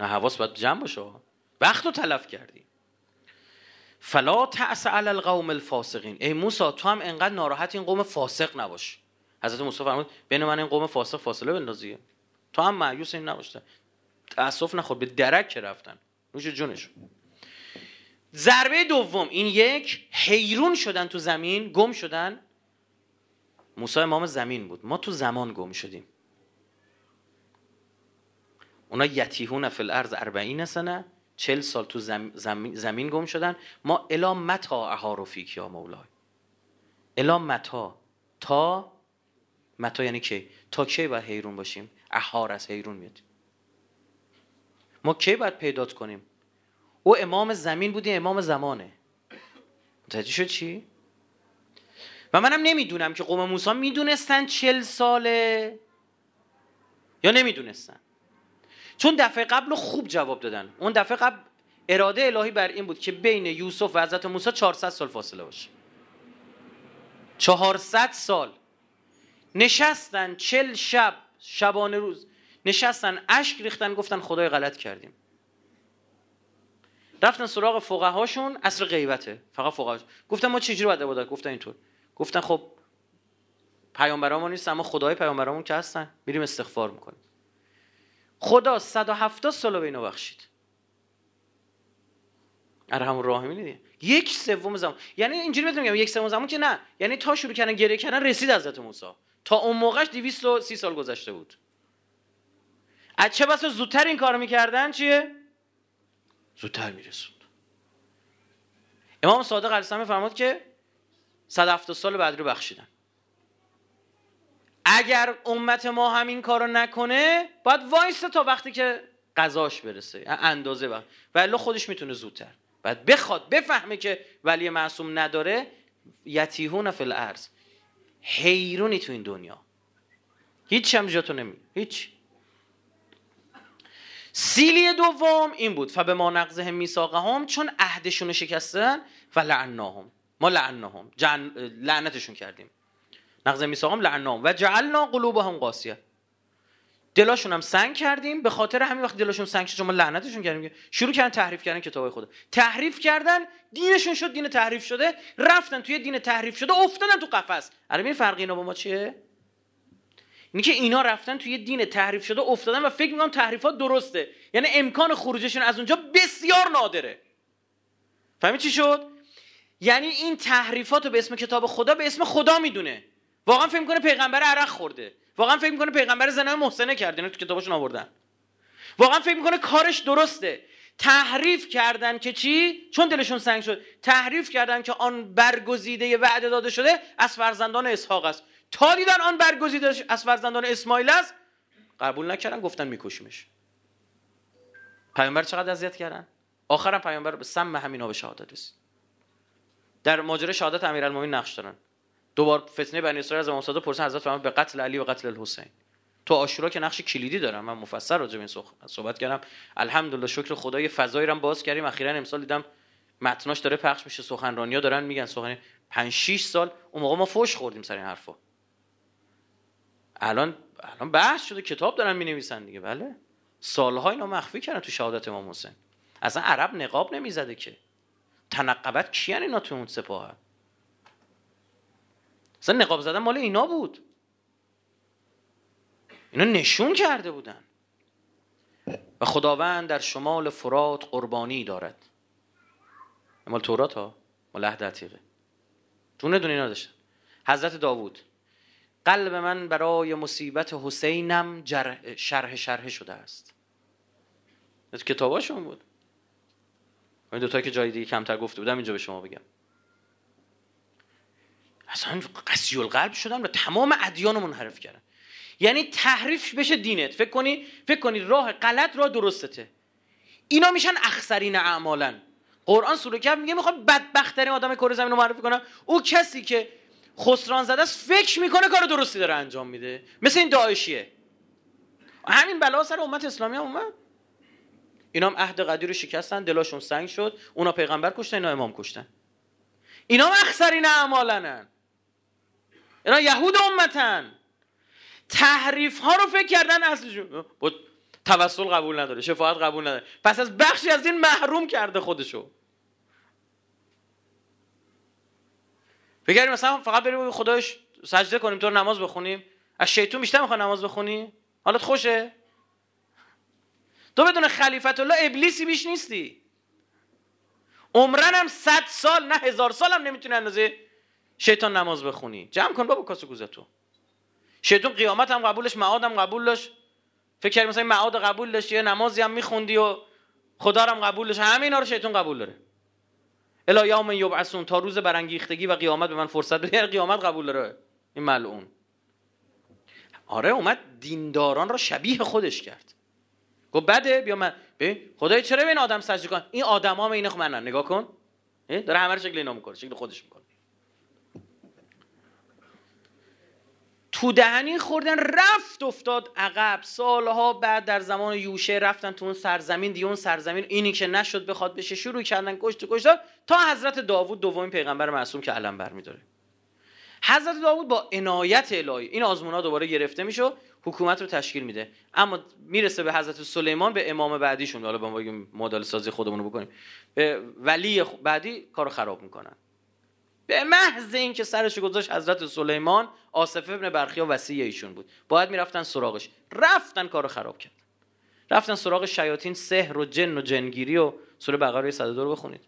نه حواس باید جمع باشه. وقت رو تلف کردی. فلا تأس علی القوم الفاسقین. ای موسی تو هم انقدر ناراحت این قوم فاسق نباش. حضرت موسی فرمود بین من این قوم فاسق فاصله بندازی تو هم معیوس این نباشته. تأسف نخور به درک رفتن. نوش جونش ضربه دوم این یک حیرون شدن تو زمین گم شدن. موسی امام زمین بود. ما تو زمان گم شدیم. اونا یتیهون فی الارض 40 سنه. چل سال تو زمین, زمین گم شدن. ما الا متا اهارو فیک یا مولای. الا متا. تا متا یعنی کی؟ تا کی باید حیرون باشیم؟ احار از حیرون میاد. ما کی باید پیدات کنیم؟ او امام زمین بودی امام زمانه. متوجه شد چی؟ و منم نمی‌دونم که قوم موسی می‌دونستن چل ساله یا نمی‌دونستن. چون دفعه قبل خوب جواب دادن. اون دفعه قبل اراده الهی بر این بود که بین یوسف و حضرت موسی 400 سال فاصله باشه. 400 سال. نشستن چل شب شبانه روز. نشستن اشک ریختن گفتن خدای غلط کردیم. رفتن سراغ فقهاشون اصل غیبته. فقط فقها گفتن ما چجوری باید عبادت گفتن اینطور. گفتن خب پیامبرامون نیست اما خدای پیامبرامون که هستن. میریم استغفار می‌کنیم. خدا 170 سال به اینو بخشید. ارحم الراحمین دیگه. یک سوم زمان. یعنی اینجوری بهتون میگم یک سوم زمان که نه. یعنی تا شروع کردن گریه کردن رسید حضرت موسی. تا اون موقعش 230 سال گذشته بود. از چه بسا زودتر این کارو می‌کردن؟ چیه؟ زودتر میرسوند. امام صادق علیه السلام فرمود که 170 سال بعد رو بخشیدن. اگر امت ما همین کارو نکنه باید وایسته تا وقتی که قضاش برسه اندازه وقت ولی خودش می‌تونه زودتر. بعد بخواد بفهمه که ولی معصوم نداره یتیهون فی الارض. حیرونی تو این دنیا. هیچ هم جاتو نمی هیچ. سیلی دوم این بود. فبه ما نقضه هم چون عهدشون شکستن و لعناهم. ما لعناهم. جن... لعنتشون کردیم. نقض میثاقم لعناهم و جعلنا قلوبهم قاسیه. دلاشون هم سنگ کردیم. به خاطر همین وقت دلاشون سنگ شد شما لعنتشون کردیم. شروع کردن تحریف کردن کتاب خدا. تحریف کردن دینشون شد دین تحریف شده. رفتن توی دین تحریف شده افتادن تو قفس. الان این فرق اینا با ما چیه؟ اینی که اینا رفتن توی دین تحریف شده افتادن و فکر می‌کنم تحریفات درسته. یعنی امکان خروجشون از اونجا بسیار نادره. فهمی چی شد؟ یعنی این تحریفات رو به اسم کتاب خدا به اسم خدا می‌دونه. واقعا فکر می‌کنه پیغمبر عرق خورده. واقعا فکر می‌کنه پیغمبر زنای محسنه کرده اینا تو کتابشون آوردن. واقعا فکر می‌کنه کارش درسته. تحریف کردن که چی؟ چون دلشون سنگ شد. تحریف کردن که آن برگزیده وعده داده شده از فرزندان اسحاق است. تا دیدن آن برگزیده از فرزندان اسماعیل است قبول نکردن گفتن میکشیمش. پیامبر چقدر اذیت کردن؟ آخرم پیامبر به سم همینا به شهادت است در ماجرای شهادت امیرالمومنین نقش دارن. دوبار فتنه بنی اسرائیل از امام صادق پرسن حضرت فرمود به قتل علی و قتل الحسین. تو آشورا که نقش کلیدی دارم. من مفصل راجع به این صحبت کردم. الحمدلله شکر خدا یه فضایی باز کردیم. اخیرا امسال دیدم متناش داره پخش میشه. سخنرانی‌ها دارن میگن. سخن 5 6 سال اون موقع ما فوش خوردیم سر این حرفا. الان الان بحث شده. کتاب دارن می‌نویسن دیگه. بله. سالها اینا مخفی کردن تو شهادت امام حسین. اصلا عرب نقاب نمی‌زده که. تنقبت کیان اینا تو اون سپاه اصلا نقاب زدن مال اینا بود. اینا نشون کرده بودن. و خداوند در شمال فرات قربانی دارد. مال تورات ها؟ مال عهد عتیقه. دونه دونه اینا داشتن حضرت داوود. قلب من برای مصیبت حسینم شرح شرح شده است. کتاباشون بود. این دوتا که جای دیگه کمتر گفته بودم اینجا به شما بگم. اصلا قسی القلب شدن و تمام ادیان رو منحرف کردن. یعنی تحریف بشه دینت. فکر کنی فکر کنی راه غلط راه درستته. اینا میشن اخسرین اعمالا قرآن سوره کهف میگه می‌خواد بدبختترین آدم کره زمین رو معرفی کنم. او کسی که خسران زده است فکر می‌کنه کار درستی داره انجام میده. مثل این داعشیه. همین بلا سر امت اسلامی هم اومد. اینا هم عهد قدیر رو شکستن دلاشون سنگ شد. اونا پیغمبر کشتن اینا امام کشتن. اینا اخسرین اعمالنن. اینا یهود امتن. تحریف ها رو فکر کردن اصلشون توسل قبول نداره شفاعت قبول نداره. پس از بخشی از این محروم کرده خودشو. فکر مثلا فقط بریم خداش سجده کنیم تو نماز بخونیم. از شیطون بیشتر می‌خواد نماز بخونی؟ حالت خوشه؟ تو بدون خلیفت الله ابلیسی بیش نیستی. عمرن هم صد سال نه هزار سال هم نمی‌تونی اندازه شیطان نماز بخونی. جمع کن بابا کاسه گوزه تو. شیطان قیامت هم قبولش معاد هم قبول داشت فکر کردی مثلا معاد قبول داشتی یه نمازی هم میخوندی و خدا هم قبول داشت همه اینا رو شیطان قبول داره. الا یوم یبعثون تا روز برانگیختگی و قیامت به من فرصت بده. یعنی قیامت قبول داره این ملعون. آره اومد دینداران را شبیه خودش کرد. گفت بده بیا من به خدای چرا به این آدم سجده کن؟ این آدما اینو خب من نگاه کن. داره همه رو شکل اینا می‌کنه شکل خودش می‌کنه. تو دهنی خوردن رفت افتاد عقب. سالها بعد در زمان یوشه رفتن تو اون سرزمین دیگه اون سرزمین اینی که نشد بخواد بشه شروع کردن کشت کشت تا حضرت داوود دومین پیغمبر معصوم که علم برمیداره حضرت داوود با عنایت الهی این آزمونا دوباره گرفته میشه حکومت رو تشکیل میده. اما می‌رسه به حضرت سلیمان به امام بعدیشون. حالا با مدل سازی خودمون رو بکنیم. به ولی بعدی کارو خراب می‌کنن. به محض اینکه سرش گذاشت حضرت سلیمان آصف ابن برخیا وسیع ایشون بود. باید می‌رفتن سراغش. رفتن کارو خراب کرد. رفتن سراغ شیاطین سحر و جن و جنگیری و سوره بقره 102 رو بخونید.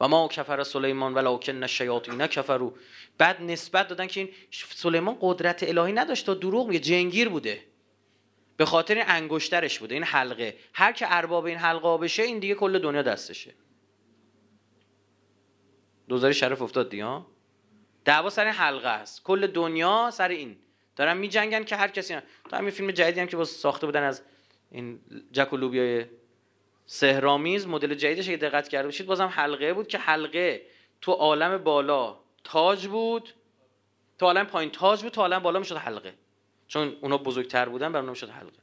و ما کفر سلیمان ولکن الشیاطین کفرو بعد نسبت دادن که این سلیمان قدرت الهی نداشت تا دروغ میگه جنگیر بوده. به خاطر انگشترش بوده. این حلقه. هر که ارباب این حلقه بشه این دیگه کل دنیا دستشه. دوزاری شرف افتاد دیگه دعوا سر حلقه است. کل دنیا سر این. دارن می جنگن که هر کسی تا همین فیلم جدیدی هم که با ساخته بودن از این جک سهرامیز مدل جدیدش اگه دقت کرده باشید بازم حلقه بود که حلقه تو عالم بالا تاج بود. تو عالم پایین تاج بود تو عالم بالا می‌شد حلقه. چون اونا بزرگتر بودن بر می‌شد حلقه.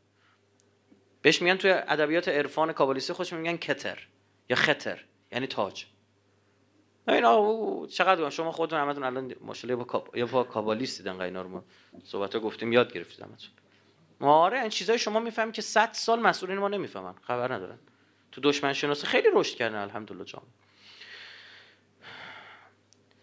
بهش میگن توی ادبیات عرفان کابالیستی خودش میگن کتر یا خطر یعنی تاج. اینا چقدر شما خودتون همتون الان ماشاءالله با یا با کابالیست دیدن اینا رو ما صحبت گفتیم یاد گرفتید همتون. آره این چیزای شما می‌فهمید که 100 سال مسئولین ما نمی‌فهمن خبر ندارن. تو دشمن شناسی خیلی رشد کردن الحمدلله جام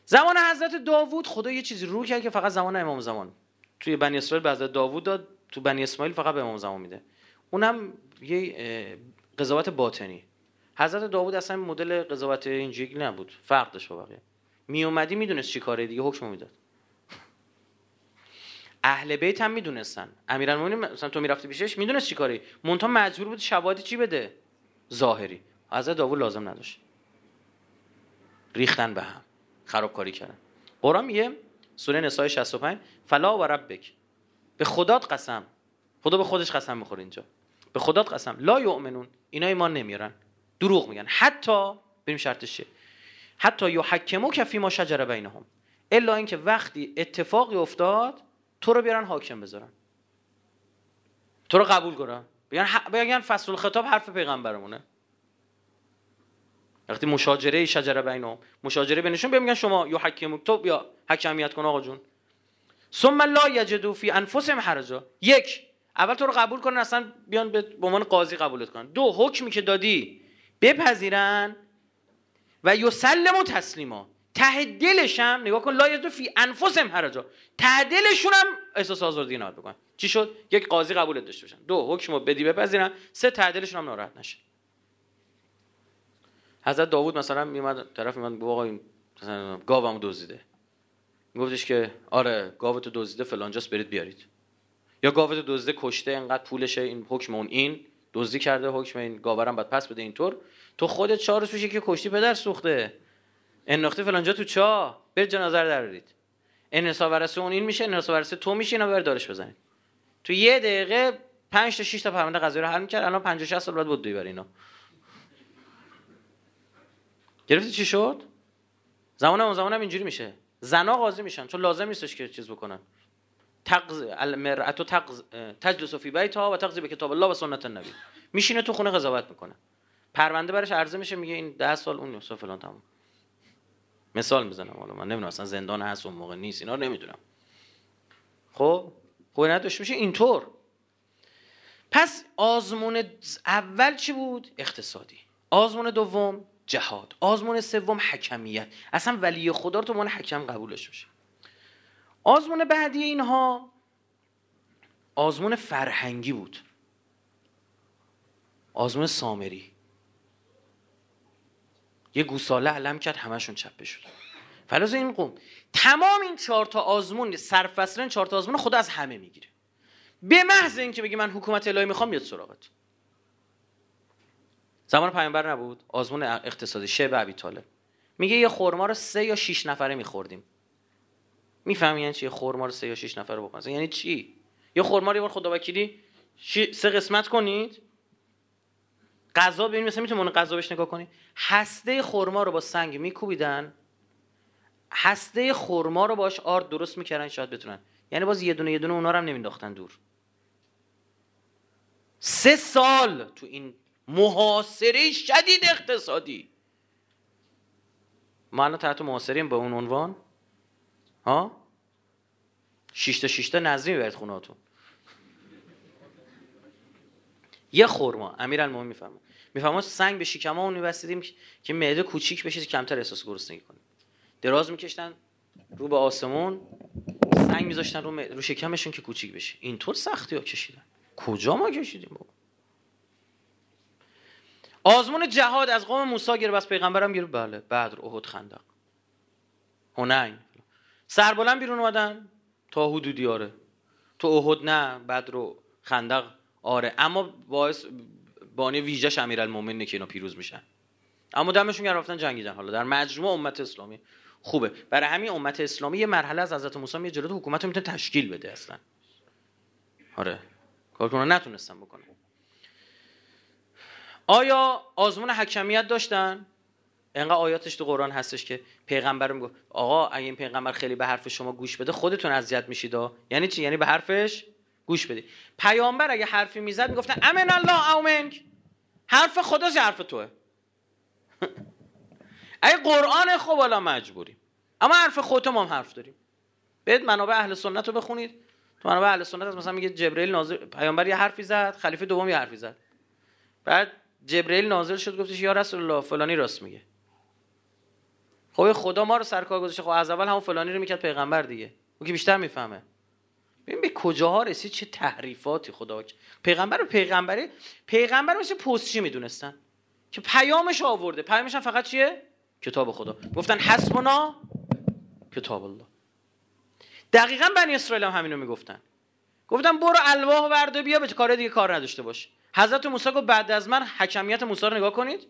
زمان حضرت داوود خدا یه چیزی رو کرد که فقط زمان امام زمان. توی بنی اسرائیل به حضرت داوود داد تو بنی اسماعیل فقط به امام زمان میده. اونم یه قضاوت باطنی. حضرت داوود اصلا مدل قضاوت اینجوری نبود. فرق داشت با بقیه. می اومدی می‌دونست چی کاره دیگه حکم می‌داد. اهل بیت هم می‌دونستن. امیرالمومنین مثلا تو می‌رفتی پیشش می‌دونست چی کاری مونتا مجبور بود شواهد چی بده؟ ظاهری. حضرت داوود لازم نداشت. ریختن به هم. خرابکاری کردن. قرآن میگه سوره نساء 65 فلا و ربک. به خدات قسم. خدا به خودش قسم می‌خوره اینجا. به خدات قسم. لا یؤمنون. اینا ایمان نمیارن دروغ میگن. حتی بریم شرطش چیه حتی یحکمو کفی ما شجره بینهم. الا اینکه وقتی اتفاقی افتاد تو رو بیارن حاکم بذارن. تو رو قبول کنن. بگن بگن فصل الخطاب حرف پیغمبرمونه. وقتی مشاجره شجره بینهم مشاجره بینشون میگن شما یا حکیم تو بیا حکمیت کن آقا جون. ثم لا یجدو فی انفسهم حرجا. یک اول تو رو قبول کنن اصلا بیان به عنوان قاضی قبولت کنن. دو حکمی که دادی بپذیرن و یسلم و تسلیما. ته دلش هم نگاه کن لا یجدو فی انفسهم حرجا ته دلشون هم احساس آزردگی نهاد بکن. چی شد؟ یک قاضی قبولت داشته باشن. دو حکمو بدی بپذیرن. سه ته دلشون هم ناراحت نشه. حضرت داوود مثلا میومد طرف میومد آقا این مثلا گاومو دزدیده. گفتش که آره گاوتو دزدیده فلانجاست برید بیارید. یا گاوتو دزدیده کشته اینقدر پولشه این حکم اون این. دزدی کرده حکم این گاورم بعد پس بده اینطور. تو خودت چهار روز که کشتی پدر سوخته. انداخته فلانجا تو چا؟ برید جنازه رو درارید انحصار ورثه اون این میشه انحصار ورثه تو میشه اینا بر دارش بزنید. تو یه دقیقه 5 تا 6 تا پرونده قضایی رو حل می‌کرد الان 50 60 سال بعد بود برای اینا گرفتی چی شد؟ زمان اون زمان هم اینجوری میشه. زنا قاضی میشن چون لازم نیستش که چیز بکنن. تقض المرأة تقض تجلس فی بیتها و تقضی به کتاب الله و سنت النبی. میشینه تو خونه قضاوت می‌کنه. پرونده برش عرضه میشه میگه این 10 سال اون سال فلان تمام مثال می‌زنم حالا من نمی‌دونم اصلا زندان هست اون موقع نیست اینا رو نمی‌دونم. خب خب نداشته میشه اینطور. پس آزمون اول چی بود؟ اقتصادی. آزمون دوم جهاد. آزمون سوم حکمیت. اصلا ولی خدا رو تو من حکم قبولش بشه آزمون بعدی اینها آزمون فرهنگی بود. آزمون سامری. یه گوساله علم کرد همشون چپه شد. فلاز این قوم. تمام این چهار تا آزمون سرفصل این چهار تا آزمون خدا از همه می‌گیره. به محض اینکه بگی من حکومت الهی می‌خوام بیاد سراغت. زمان پیامبر نبود. آزمون اقتصادی شب ابی طالب. میگه یه خورما رو سه یا شش نفره میخوردیم. می‌فهمی یعنی چی؟ یه خورما رو سه یا شش نفره بکنید یعنی چی؟ یه خورما رو خدا وکیلی سه قسمت کنید. غذا ببین مثلا می‌تونی غذا بهش نگاه کنی. هسته خورما رو با سنگ میکوبیدن. هسته خورما رو باش آرد درست می‌کردن شاید بتونن. یعنی باز یه دونه یه دونه اونا رو هم نمینداختن دور. سه سال تو این محاصره شدید اقتصادی. ما الان تحت محاصریم به اون عنوان. ها؟ شیشتا شیشتا نظری می‌برد خونهاتون یه خورما امیر المومن می‌فهمه می‌فهمه سنگ به شکم اون میبستیدیم که معده کوچیک بشه کمتر احساس گرسنگی کنه دراز میکشتن رو به آسمون سنگ میذاشتن رو, رو شکمشون که کوچیک بشه. اینطور سختی ها کشیدن. کجا ما کشیدیم بابا؟ آزمون جهاد از قوم موسی گرفت از پیغمبرم گرفت. بله بدر احد خندق. هنین سربلند بیرون اومدن. تا حدودی آره. تو احد نه بدر و خندق آره. اما باعث بانی ویژه امیرالمومنینه که اینا پیروز میشن. اما دمشون گرم رفتن جنگیدن حالا در مجموع امت اسلامی خوبه. برای همین امت اسلامی یه مرحله از حضرت موسی یه جلوت حکومت رو می‌تونه تشکیل بده اصلا. آره. کارکنان نتونستن بکنن آیا آزمون حکمیت داشتن؟ انقدر آیاتش تو قرآن هستش که پیغمبر میگه آقا اگه این پیغمبر خیلی به حرف شما گوش بده خودتون اذیت میشید یعنی چی؟ یعنی به حرفش گوش بدید پیامبر اگه حرفی می‌زد می‌گفتن امن الله اومنک حرف خدا حرف توه. <laughs> اگه قرآن خب حالا مجبوریم. اما حرف خودت ما هم حرف داریم. برید منابع اهل سنت رو بخونید. تو منابع اهل سنت مثلا میگه جبرئیل نازل پیامبر یه حرفی زد خلیفه دوم یه حرفی زد. بعد جبرئیل نازل شد گفتش یا رسول الله فلانی راست میگه. خب خدا ما رو سرکار گذاشته. خب از اول همون فلانی رو می‌کرد پیغمبر دیگه. او که بیشتر می‌فهمه. ببین به کجاها رسید؟ چه تحریفاتی خدا پیغمبر پیغمبری پیغمبر مثل پستچی می‌دونستن. که پیامش آورده. پیامش فقط چیه؟ کتاب خدا. گفتن حسبنا کتاب الله. دقیقا بنی اسرائیل هم همینو می‌گفتن. گفتن برو الواح ورده بیا به کار دیگه کار نداشته باش. حضرت موسی گفت بعد از من حکمیت موسی رو نگاه کنید.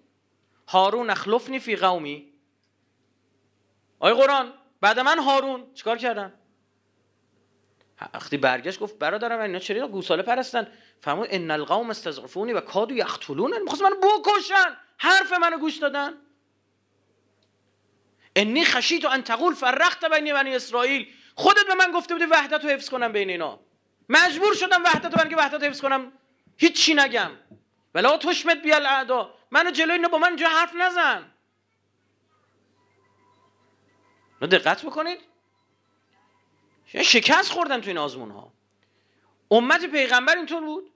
هارون اخلفنی فی قومی. آی قرآن بعد من هارون چیکار کردن؟ وقتی برگشت گفت برادرم اینا چرا گوساله پرستن؟ فرمود ان القوم استضعفونی و کادو یقتلون. می‌خواست منو بکشن. حرف منو گوش دادن. انی خشیت ان تقول فرقت بین بنی اسرائیل. خودت به من گفته بودی وحدت رو حفظ کنم بین اینا. مجبور شدم وحدت رو برای وحدت رو حفظ کنم. هیچی نگم. ولا تشمت بی الاعدا منو جلوی اینا با من جا حرف نزن. دقت بکنید. شکست خوردن تو این آزمون ها امت پیغمبر اینطور بود.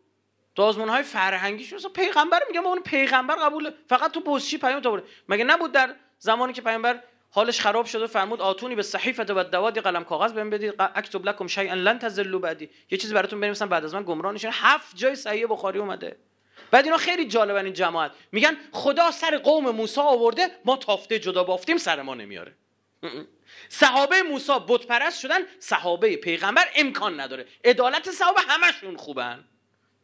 تو آزمون های فرهنگی مثلا پیغمبر میگم اون پیغمبر قبول فقط تو پستچی پیام تا مگه نبود در زمانی که پیامبر حالش خراب شده فرمود آتونی به صحیفه و دوادی قلم کاغذ بهم بدید اکتب لکم شیئا لن تزلوا بعدی. یه چیزی براتون بنویسم بعد از من گمراه نشین هفت جای صحیح بخاری اومده. بعد اینا خیلی جالبن این جماعت. میگن خدا سر قوم موسی آورده ما تافته جدا بافتیم سر ما نمیاره. صحابه موسی بت پرست شدن صحابه پیغمبر امکان نداره. عدالت صحابه همشون خوبن.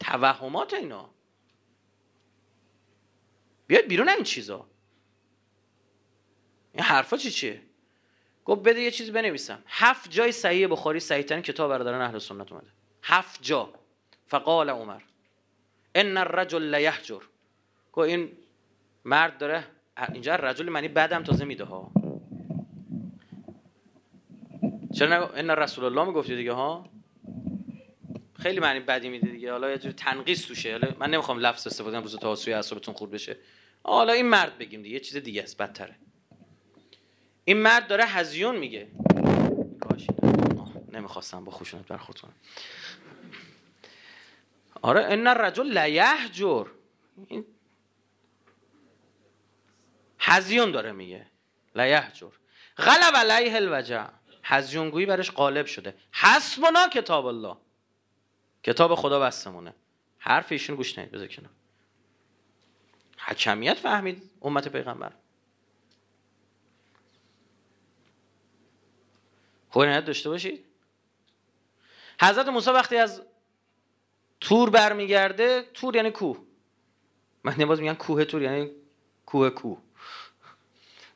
توهمات اینا. بیاید بیرون این چیزا. این حرفا چی چیه؟ گفت بده یه چیز بنویسم. هفت جای صحیح بخاری صحیح ترین کتاب برادران اهل سنت اومده. هفت جا. فقال عمر ان الرجل لیهجر گفت این مرد داره اینجا رجل معنی بعدم تازه میده ها. چرا ان رسول الله می‌گفتی دیگه ها؟ خیلی معنی بدی میده دیگه. حالا یه جور تنقیص توشه. حالا من نمی‌خوام لفظ استفاده کنم روز تاسوی اعصابتون خورد بشه. حالا این مرد بگیم دیگه یه چیز دیگه است بدتره. این مرد داره هزیون میگه. نمی‌خواستم با خوشونت برخورد آره ان الرجل لیهجر این هزیون داره میگه. لیهجر غلب علیه الوجع. هزیونگویی برش غالب شده. حسبنا کتاب الله. کتاب خدا بستمونه. حرف ایشون گوش ندید بذار کنار. حکمیت فهمید امت پیغمبر. خود داشته باشید حضرت موسی وقتی از تور برمیگرده تور یعنی کوه. من نماز میگن کوه تور یعنی کوه کوه.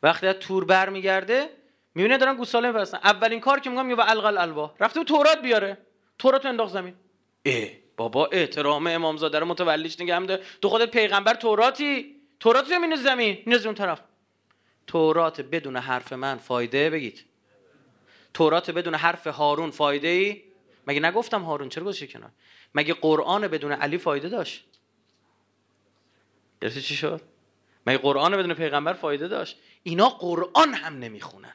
وقتی از تور برمیگرده می‌بینه دارن گوساله میپرستن اولین کار که میگم و القل الوا رفته تورات بیاره. تورات انداخت زمین. اه بابا احترام امامزاده رو متولیش نگه هم تو خودت پیغمبر توراتی تورات رو زمین. میندازی اون طرف. تورات بدون حرف من فایده بگید. تورات بدون حرف هارون فایده ای؟ مگه نگفتم هارون؟ چرا گذاشتی کنار؟ مگه قرآن بدون علی فایده داشت؟ گرفتی چی شد؟ مگه قرآن بدون پیغمبر فایده داشت؟ اینا قرآن هم نمی‌خونن.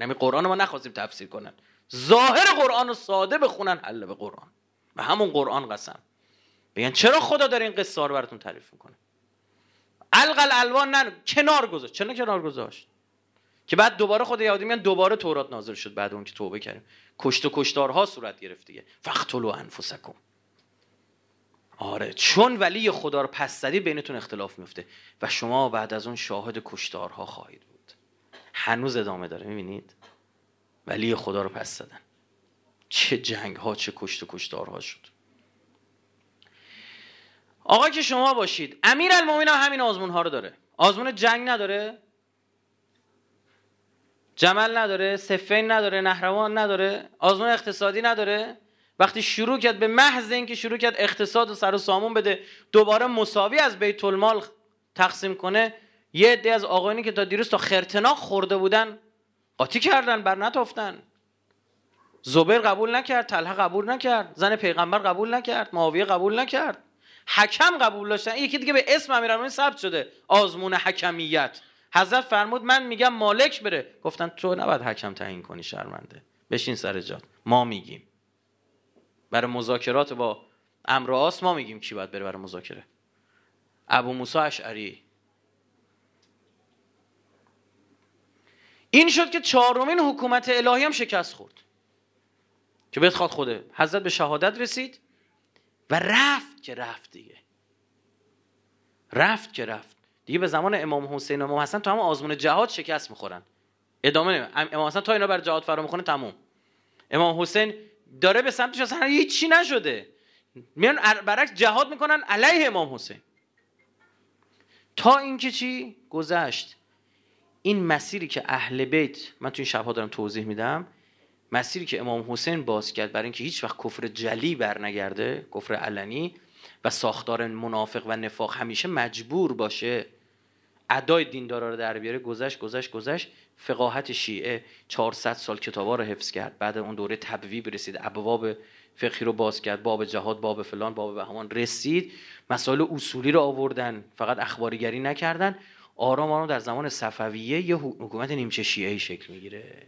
یعنی قرآن ما نخواستیم تفسیر کنن. ظاهر قرآن رو ساده بخونن حل به قرآن. و همون قرآن قسم. بگن چرا خدا داره این قصه رو براتون تعریف می‌کنه؟ القل الوان نه کنار گذاشت. چرا کنار گذاشت؟ که بعد دوباره خود یهودی میگن دوباره تورات نازل شد بعد اون که توبه کردیم. کشت و کشتارها صورت گرفت دیگه. فقتلوا انفسکم. آره چون ولی خدا رو پس زدید بینتون اختلاف میفته و شما بعد از اون شاهد کشتارها خواهید بود. هنوز ادامه داره می‌بینید؟ ولی خدا رو پس زدن چه جنگ ها چه کشت و کشتارها شد. آقا که شما باشید امیر المومین هم همین آزمون ها رو داره. آزمون جنگ نداره. جمل نداره سفین نداره نهروان نداره آزمون اقتصادی نداره. وقتی شروع کرد به محض اینکه شروع کرد اقتصاد و سر و سامون بده دوباره مساوی از بیت المال تقسیم کنه یه عده از آقایانی که تا دیروز تا خرتناق خورده بودن قاطی کردن بر نتافتن. زبیر قبول نکرد طلحه قبول نکرد زن پیغمبر قبول نکرد معاویه قبول نکرد. حکم قبول داشتن. یکی دیگه به اسم امیرالمومنین ثبت شده آزمون حکمیت. حضرت فرمود من میگم مالک بره. گفتن تو نباید حکم تعیین کنی شرمنده. بشین سر جات. ما میگیم. برای مذاکرات با امر ما میگیم کی باید بره برای مذاکره. ابو موسی اشعری. این شد که چهارمین حکومت الهی هم شکست خورد. که بخواد خوده. حضرت به شهادت رسید و رفت که رفت دیگه. رفت که رفت. دیگه به زمان امام حسین و امام حسن تو هم آزمون جهاد شکست می‌خورن. ادامه نمیم. امام حسن تا اینا بر جهاد فرا می‌خونه تموم. امام حسین داره به سمتش اصلا هیچی نشده. میان برعکس جهاد می‌کنن علیه امام حسین. تا اینکه چی؟ گذشت. این مسیری که اهل بیت من تو این شبها دارم توضیح میدم مسیری که امام حسین باز کرد برای اینکه هیچ وقت کفر جلی برنگرده کفر علنی و ساختار منافق و نفاق همیشه مجبور باشه ادای دیندارا رو در بیاره گذشت گذشت گذشت فقاهت شیعه 400 سال کتابا رو حفظ کرد. بعد اون دوره تبویب رسید ابواب فقهی رو باز کرد باب جهاد باب فلان باب بهمان رسید مسائل اصولی رو آوردن فقط اخباریگری نکردن. آرام آرام در زمان صفویه یه حکومت نیمچه شیعه شکل می‌گیره.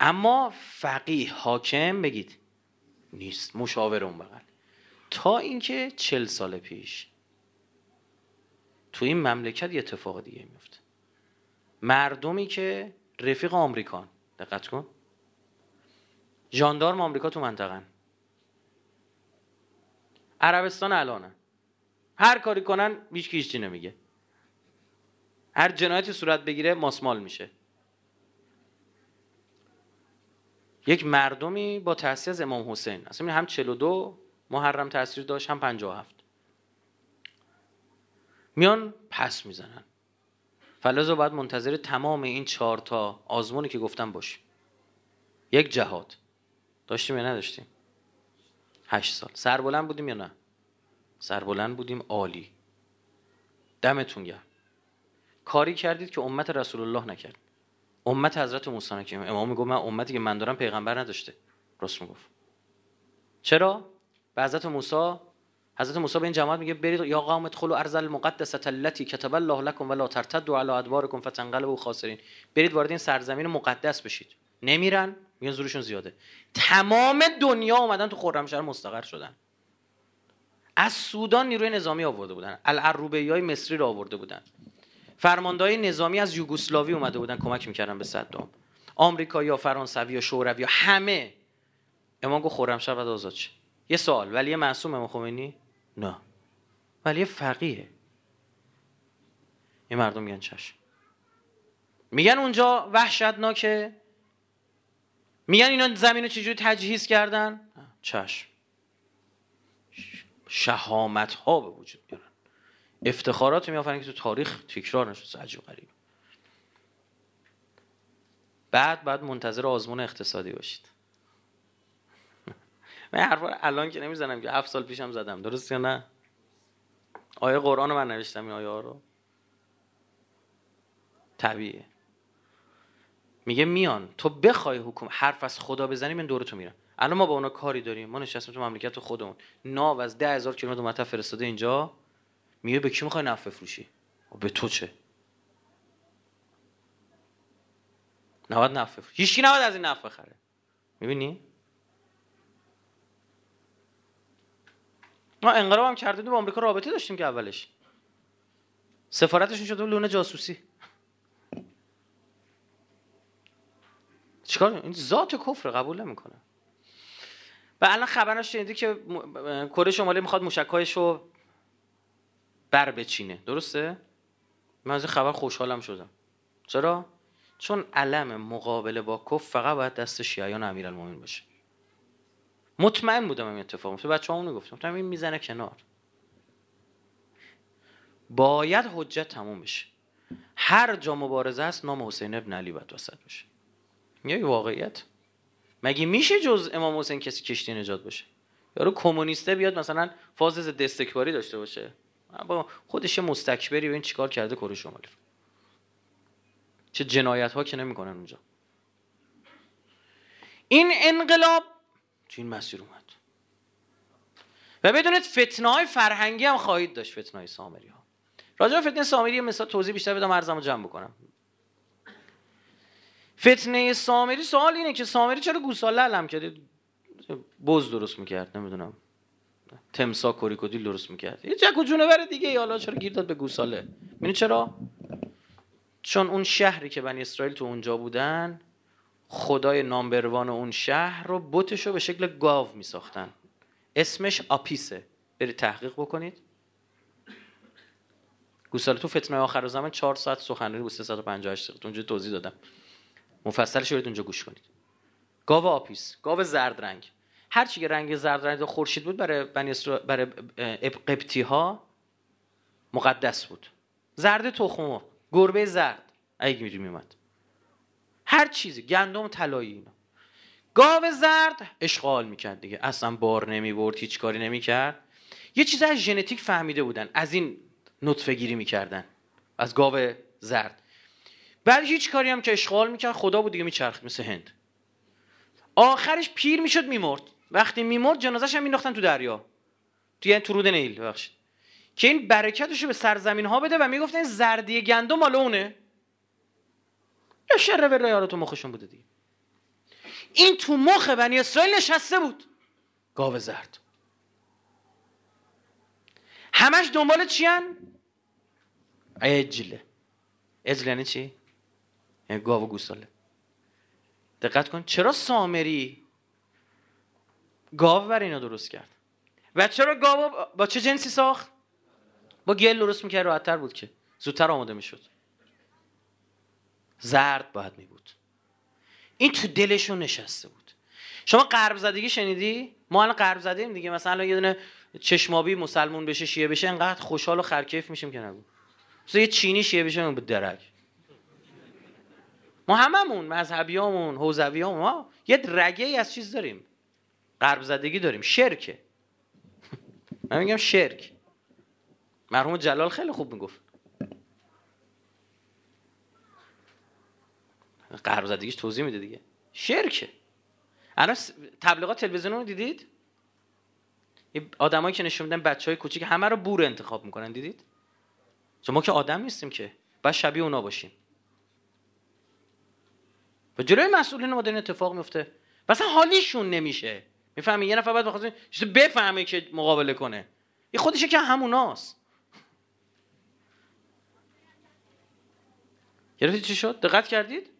اما فقیه حاکم بگید نیست مشاور اون بغل. تا اینکه چل سال پیش تو این مملکت یه اتفاق دیگه میفته مردمی که رفیق آمریکان دقت کن. ژاندارم آمریکا تو منطقه عربستان الانن. هر کاری کنن هیچ هیچی نمیگه. هر جنایتی صورت بگیره ماسمال میشه. یک مردمی با تاثیر از امام حسین. اصلا هم 42 محرم تاثیر داشت هم 57 میان پس می‌زنن. فلزا باید منتظر تمام این چهار تا آزمونی که گفتم باشیم یک جهاد. داشتیم یا نداشتیم؟ هشت سال. سربلند بودیم یا نه؟ سربلند بودیم عالی. دمتون گرم. کاری کردید که امت رسول الله نکرد. امت حضرت موسی نکرد. امام میگه من امتی که من دارم پیغمبر نداشته. راست می‌گفت. چرا؟ به حضرت موسی حضرت موسی به این جماعت میگه برید یا قوم ادخلوا ارض المقدسه التي كتب الله لكم ولا ترتدوا على ادباركم فتنقلبوا خاسرین. برید وارد این سرزمین مقدس بشید. نمیرن؟ میان زورشون زیاده. تمام دنیا اومدن تو خرمشهر مستقر شدن. از سودان نیروی نظامی آورده بودن. العروبه های مصری رو آورده بودن. فرماندهای نظامی از یوگسلاوی اومده بودن کمک می‌کردن به صدام. آمریکا یا فرانسوی یا شوروی یا همه. امام گفت خرمشهر بعد آزاد شه. یه سوال ولی معصوم امام خمینی؟ نه. ولی فقیه. این مردم میگن چشم میگن اونجا وحشتناکه. میگن اینا زمین رو چجوری تجهیز کردن؟ چشم شهامت ها به وجود میارن افتخارات میافرن که تو تاریخ تکرار نشد عجیب غریب. بعد بعد منتظر آزمون اقتصادی باشید. <laughs> من حرفا الان که نمی‌زنم که هفت سال پیشم زدم. درست یا نه؟ آیه قرآن من نوشتم این آیه ها رو. طبیعه میگه میان تو بخوای حکومت حرف از خدا بزنی من دور تو میرم. الان ما با اونا کاری داریم. ما نشستیم تو مملکت خودمون. ناو از ده هزار کیلومتر متر فرستاده اینجا. میگه به کی می‌خوای نفت بفروشی؟ به تو چه؟ نباید نفت بفروشی هیچکی نباید از این نفت بخره. می‌بینی؟ ما انقلاب هم کرده با آمریکا رابطه داشتیم که اولش. سفارتشون شده لونه جاسوسی. چیکار؟ این ذات کفر قبول نمی‌کنه. و الان خبرش شنیدی که کره شمالی می‌خواد موشکایش رو بر بچینه. درسته؟ من از خبر خوشحالم شدم. چرا؟ چون علم مقابله با کف فقط باید دست شیعیان امیرالمومنین باشه. مطمئن بودم این اتفاق میفته. بچه‌ها اونو گفتم این می‌زنه کنار. باید حجت تموم بشه. هر جا مبارزه است نام حسین ابن علی باید وسط باشه یه واقعیت. مگه میشه جز امام حسین کسی کشتی نجات باشه؟ یارو کمونیسته بیاد مثلا فاز ضد استکباری داشته باشه. با خودش مستکبری و این چیکار کرده کره شمالی رو. چه جنایت ها که نمی‌کنن اونجا. این انقلاب تو این مسیر اومد. و بدونید فتنه های فرهنگی هم خواهید داشت فتنه های سامری ها. راجع به فتنه سامری مثلا توضیح بیشتر بدم ارزمو جمع بکنم. فتنه سامری سوال اینه که سامری چرا گوساله علم کرده بز درست می‌کرد نمی‌دونم. تمسا کوریکودیل درست می‌کرد. یه جک و جونور دیگه حالا چرا گیر داد به گوساله؟ می‌دونی چرا؟ چون اون شهری که بنی اسرائیل تو اونجا بودن خدای نامبروان اون شهر رو بتش رو به شکل گاو میساختن. اسمش آپیسه. برید تحقیق بکنید. گوساله تو فتنه آخر زمان 4 ساعت سخنرانی بود 358 دقیقه. اونجا توضیح دادم. مفصلش برید اونجا گوش کنید. گاو آپیس گاو زرد رنگ. هر چی که رنگ زرد رنگ خورشید بود برای بنی برای قبطی ها مقدس بود. زرد تخم گربه زرد. اگه می‌دونی میومد هر چیزی گندم طلایی اینا. گاو زرد اشغال می‌کرد دیگه. اصلا بار نمی‌برد هیچ کاری نمی‌کرد. یه چیز از ژنتیک فهمیده بودن از این نطفه گیری می‌کردن. از گاو زرد. بعد هیچ کاری هم که اشغال می‌کرد خدا بود دیگه میچرخ مثل هند. آخرش پیر می‌شد میمرد. وقتی میمرد جنازش هم مینداختن تو دریا. توی تو رود نیل بخشید که این برکتش رو به سرزمین ها بده و می‌گفتن زردی گندم مال اونه. یا شر به تو مخشون بوده دیگه. این تو مخ بنی اسرائیل نشسته بود. گاو زرد. همش دنبال چیان اجله اجل یعنی چی؟ یعنی گاو و گوساله. دقت کن چرا سامری گاو بر اینا درست کرد؟ و چرا گاو با چه جنسی ساخت؟ با گل درست می‌کرد راحتتر بود که. زودتر آماده می‌شد. زرد باید می بود این تو دلشون نشسته بود. شما قرب زدگی شنیدی؟ ما الان قرب زدیم دیگه. مثلا یه دونه چشمابی مسلمون بشه شیعه بشه انقدر خوشحال و خرکیف میشیم که نگو. مثلا یه چینی شیعه بشه به درک. ما هممون مذهبیامون حوزویامون ما یه رگه ای از چیز داریم. قرب زدگی داریم. شرکه. <laughs> من میگم شرک. مرحوم جلال خیلی خوب می‌گفت. قرب زدگیش توضیح میده دیگه. شرکه. الان تبلیغات تلویزیون رو دیدید؟ آدمایی که نشون میدن بچه های کوچیک همه رو بور انتخاب می‌کنن دیدید؟ چون ما که آدم نیستیم که. باید شبیه اونا باشیم. و جلوی مسئولین ما این اتفاق میفته. مثلا حالیشون نمیشه. می‌فهمی؟ یه نفر باید بخواد بفهمه که مقابله کنه. یه خودشه که هموناست. گرفتید چی شد؟ دقت کردید؟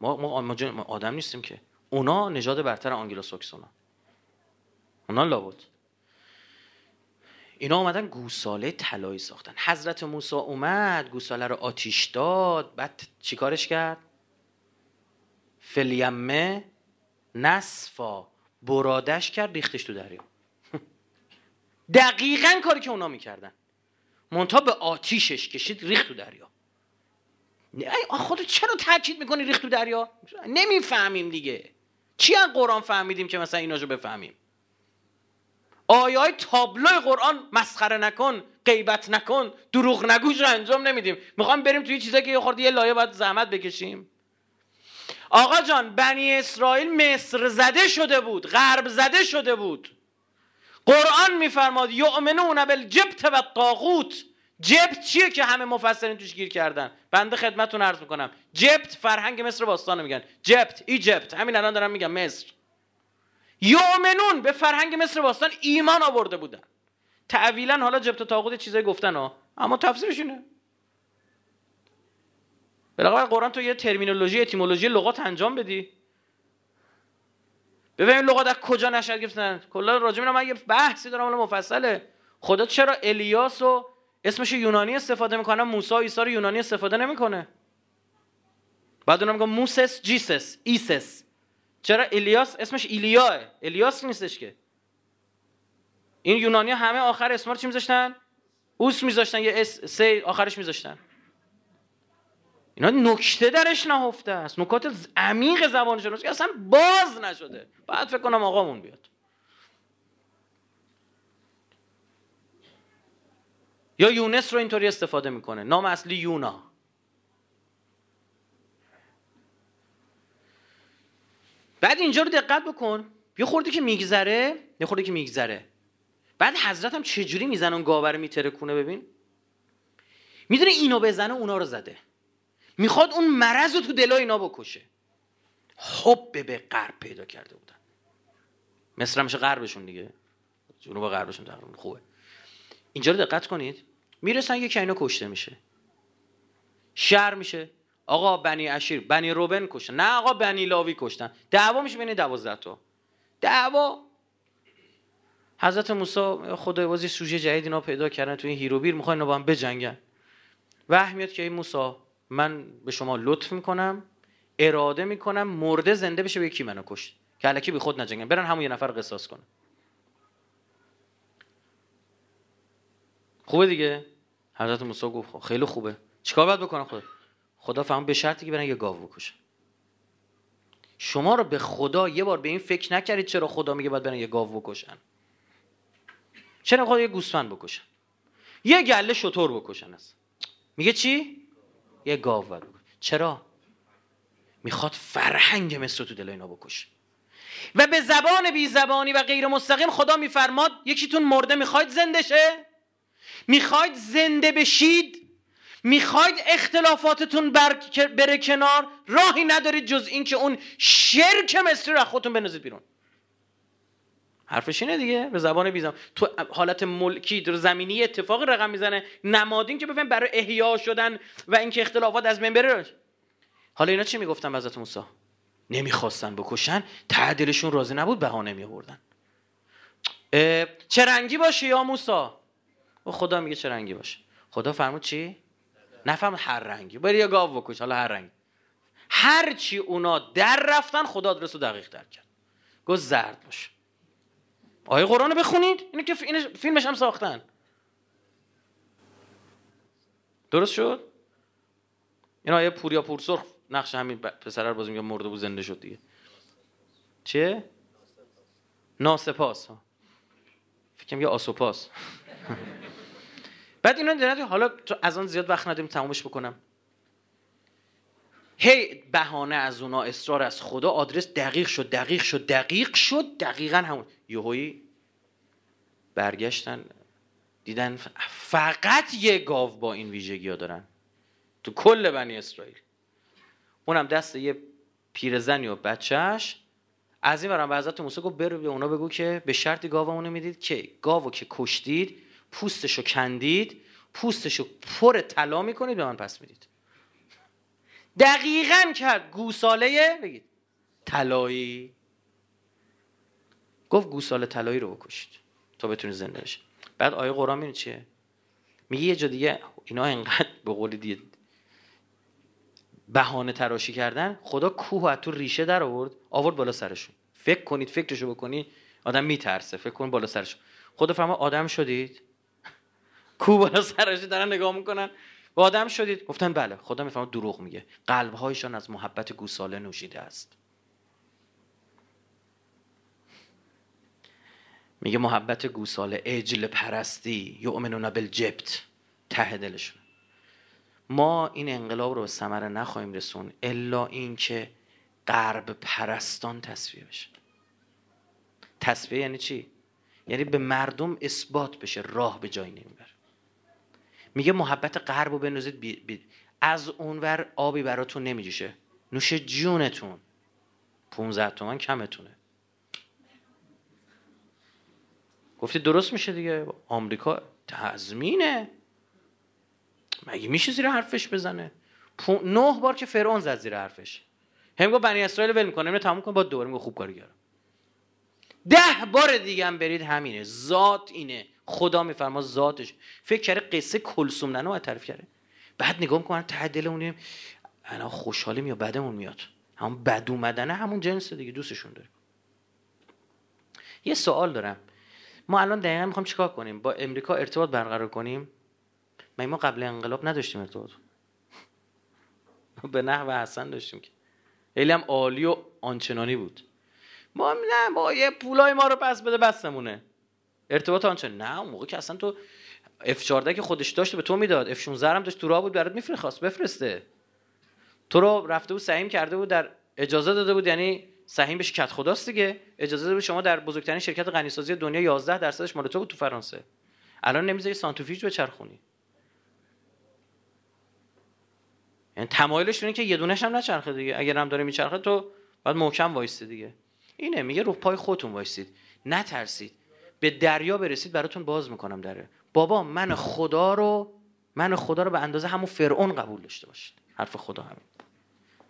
ما, ما, آدم نیستیم که. اونا نژاد برتر آنگلو ساکسونا. اونا لابد. اینا آمدن گوساله طلایی ساختن. حضرت موسی اومد گوساله رو آتیش داد بعد چیکارش کرد؟ فلیمه نصفا. برادش کرد ریختش تو دریا. <laughs> دقیقا کاری که اونا می‌کردن. منتها به آتیشش کشید ریخت تو دریا. خودت چرا تاکید می‌کنی ریخت تو دریا؟ نمی‌فهمیم دیگه. چی از قرآن فهمیدیم که مثلا ایناشو بفهمیم؟ آیه های تابلو قرآن مسخره نکن غیبت نکن دروغ نگوش رو انجام نمیدیم؟ می‌خوام بریم توی چیزایی که یه خورده یه لایه باید زحمت بکشیم. آقا جان بنی اسرائیل مصر زده شده بود غرب زده شده بود. قرآن میفرماد یؤمنون بالجبت و الطاغوت. جبت چیه که همه مفسرین توش گیر کردن؟ بنده خدمتتون عرض می‌کنم. جبت فرهنگ مصر باستان میگن. جبت ایجپت همین الان دارم میگم مصر. یؤمنون به فرهنگ مصر باستان ایمان آورده بودن. تعویلا حالا جبت و تاغوت چیزای گفتن ها اما تفسیرش اینه. بالاخره قرآن تو یه ترمینولوژی اتیمولوژی لغات انجام بدی. ببین لغات از کجا نشد گفتن کلا راجع من یه بحثی دارم حالا مفصله. خدا چرا الیاس و اسمش یونانی استفاده می‌کنه موسی عیسی رو یونانی استفاده نمی‌کنه؟ بعد اونم میگم Moses Jesus ایسس. چرا الیاس؟ اسمش ایلیاه. الیاس نیستش که. این یونانی همه آخر اسما رو چی میذاشتن؟ اوس میذاشتن یه اس سی آخرش میذاشتن. اینا نکته درش نهفته است. نکات عمیق زبان شناسی اصلا باز نشده. بعد فکر کنم آقامون بیاد. یا یونس رو اینطوری استفاده می‌کنه. نام اصلی یونا. بعد اینجا رو دقت بکن. یه خورده که میگذره یه خورده که میگذره. بعد حضرت هم چجوری می‌زنه اون گاوه رو میترکونه ببین؟ می‌دونه اینو بزنه اونا رو زده. می‌خواد اون مرض رو تو دلای اینا بکشه. حب به غرب پیدا کرده بودن. مصر میشه غربشون دیگه. جنوب غربشون تقریبا خوبه. اینجا رو دقت کنید. می‌رسن یکی اینا کشته میشه. شر میشه. آقا بنی اشیر بنی روبن کشتن. نه آقا بنی لاوی کشتن. دعوا میشه بین دوازده تا. دعوا. حضرت موسی خدای بازی سوژه جدید اینا پیدا کردن تو این هیروبیر. می‌خوان اینا با هم بجنگن. میاد که این موسی من به شما لطف می‌کنم اراده می‌کنم مرده زنده بشه به یکی منو کشت. که الکی بی خود نجنگن. برن همون یه نفر قصاص کنن. خوبه دیگه؟ حضرت موسی گفت خب، خیلی خوبه. چیکار باید بکنم خدا؟ خدا فهم به شرطی که برن یه گاو بکشن. شما رو به خدا یه بار به این فکر نکردید چرا خدا میگه باید برن یه گاو بکشن؟ چرا خود یه گوسفند بکشن؟ یه گله شطور بکشن از میگه چی؟ یه گاو باید چرا؟ می‌خواد فرهنگ مصر تو دل اینا بکشه. و به زبان بی زبانی و غیر مستقیم خدا میفرماد یکیتون مرده می‌خواید زنده شه می‌خواید زنده بشید؟ می‌خواید اختلافاتتون بر... بره کنار؟ راهی ندارید جز اینکه اون شرک مصری رو خودتون بنازید بیرون. حرفش اینه دیگه. به زبان بیزم. تو حالت ملکی در زمینی اتفاق رقم می‌زنه. نمادین که بفهم برای احیا شدن و اینکه اختلافات از بین بره. حالا اینا چی می‌گفتن حضرت موسی؟ نمی‌خواستن بکشن. تعدلشون راضی نبود بهانه میآوردن. چه رنگی باشه یا موسی؟ خدا میگه چه رنگی باشه. خدا فرمود چی؟ نفهم هر رنگی. بری یا گاو بکش حالا هر رنگی. هر چی اونا در رفتن خدا آدرس رو دقیق در کرد. گفت زرد باشه. آیه قرآن رو بخونید؟ اینو که فیلمش هم ساختن. درست شد؟ این آیه پوریا پورسرخ نقش همین پسر رو بازی میگه مرده بود زنده شد دیگه. چه ناسپاس. فکرم یه آسوپاس. <laughs> بعد اینا دیدن حالا از آن زیاد وقت نداریم تمومش بکنم. هی بهانه از اونا اصرار از خدا آدرس دقیق شد دقیق شد دقیق شد دقیقا همون. یهویی برگشتن دیدن فقط یه گاو با این ویژگی ها دارن. تو کل بنی اسرائیل. اونم دست یه پیرزنی و بچهش از این برم به حضرت موسی گفت برو به اونا بگو که به شرطی گاومونو می‌دید که گاوو که کشتید پوستشو کندید پوستشو پر طلا می‌کنید به من پس می‌دید. دقیقا کرد گوساله بگید. طلایی. گفت گوساله طلایی رو بکشید تا بتونید زنده بشه بعد آیه قرآن میگه چیه؟ میگه یه جا دیگه اینا انقدر به قول دیگه بهانه تراشی کردن خدا کوه از تو ریشه در آورد آورد بالا سرشون. فکر کنید فکرشو بکنی آدم میترسه. فکر کن بالا سرشون خدا فرما آدم شدید؟ <laughs> کوه بالا سرش دارن نگاه می‌کنن. و آدم شدید؟ گفتن بله. خدا می‌فهمه دروغ میگه. قلبهایشان از محبت گوساله نوشیده است. میگه محبت گوساله اجل پرستی یؤمنون بالجبت. ته دلشون. ما این انقلاب رو به ثمره نخواهیم رسون الا اینکه غرب پرستان تصفیه بشه. تصفیه یعنی چی؟ یعنی به مردم اثبات بشه راه به جایی نمی‌بره میگه محبت غرب رو بنوزید بی بی از اونور آبی براتون نمیجوشه. نوش جونتون. 15 تومن کمتونه. گفتی درست میشه دیگه. آمریکا تضمینه. مگه میشه زیر حرفش بزنه؟ نه بار که فرعون زد زیر حرفش. هم گفت بنی اسرائیل ول می‌کنه. اینو تموم کن با دوباره خوب کاری کردم. ده بار دیگه هم برید همینه. ذات اینه. خدا میفرما ذاتش. فکر کرده قصه کلسوم ننو تعریف کرده. بعد نگاه می‌کنن ته دلمون انا خوشحالیم یا بدمون میاد؟ همون بد اومدنه همون جنس دیگه دوستشون داره. یه سوال دارم. ما الان دقیقا می‌خوام چیکار کنیم؟ با امریکا ارتباط برقرار کنیم؟ ما ما قبل انقلاب نداشتیم ارتباط؟ <laughs> به نحو حسن داشتیم که. خیلی هم عالی و آنچنانی بود. ما نه با یه پولای ما رو پس بده بسمونه ارتباط آنچنان. نه اون موقع که اصلا تو اف 14 که خودش داشته به تو می‌داد. اف 16 هم داشت تو راه بود برات میفرست بفرسته. تو رو رفته بود سهیم کرده بود در اجازه داده بود یعنی سهیم بهش کت خداست دیگه. اجازه بود شما در بزرگترین شرکت غنیسازی دنیا 11 درصدش مال تو بود تو فرانسه. الان نمی‌ذاری سانتریفیوژ بچرخونی. یعنی تمایلش اینه که یه دونش هم نچرخه دیگه. اگر هم داره میچرخه تو باید محکم وایستی دیگه. اینه میگه رو پای خودتون وایسید. نترسید. به دریا برسید براتون باز می‌کنم داره بابا من خدا رو من خدا رو به اندازه همون فرعون قبول داشته باشید. حرف خدا همین.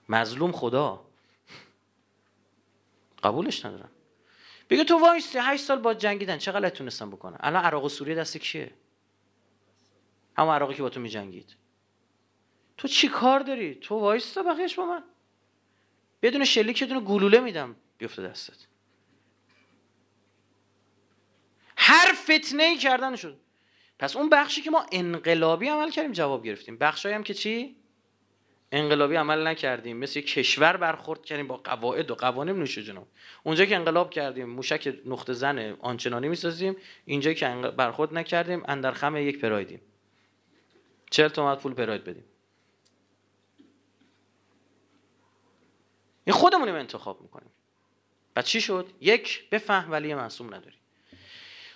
مظلوم خدا. قبولش ندارم. بگه تو وایستی هشت سال با جنگیدن. چه غلط تونستن بکنن الان عراق و سوریه دست کیه؟ همون عراقی که با تو میجنگید. تو چی کار داری؟ تو وایستا بقیهش با من. بدون شلیک یه دونه گلوله میدم. بیفته دستت. هر فتنه ای کردن شد پس اون بخشی که ما انقلابی عمل کردیم جواب گرفتیم. بخشایی هم که چی؟ انقلابی عمل نکردیم. مثل کشور برخورد کردیم با قواعد و قوانین نوش جنوب اونجا که انقلاب کردیم موشک نقطه زن آنچنانی می‌سازیم. اینجا که برخورد نکردیم اندر خم یک پرایدیم چهل تومت پول پراید بدیم. این خودمونیم انتخاب می‌کنیم. و چی شد؟ یک بفهم ولی معصوم نداری.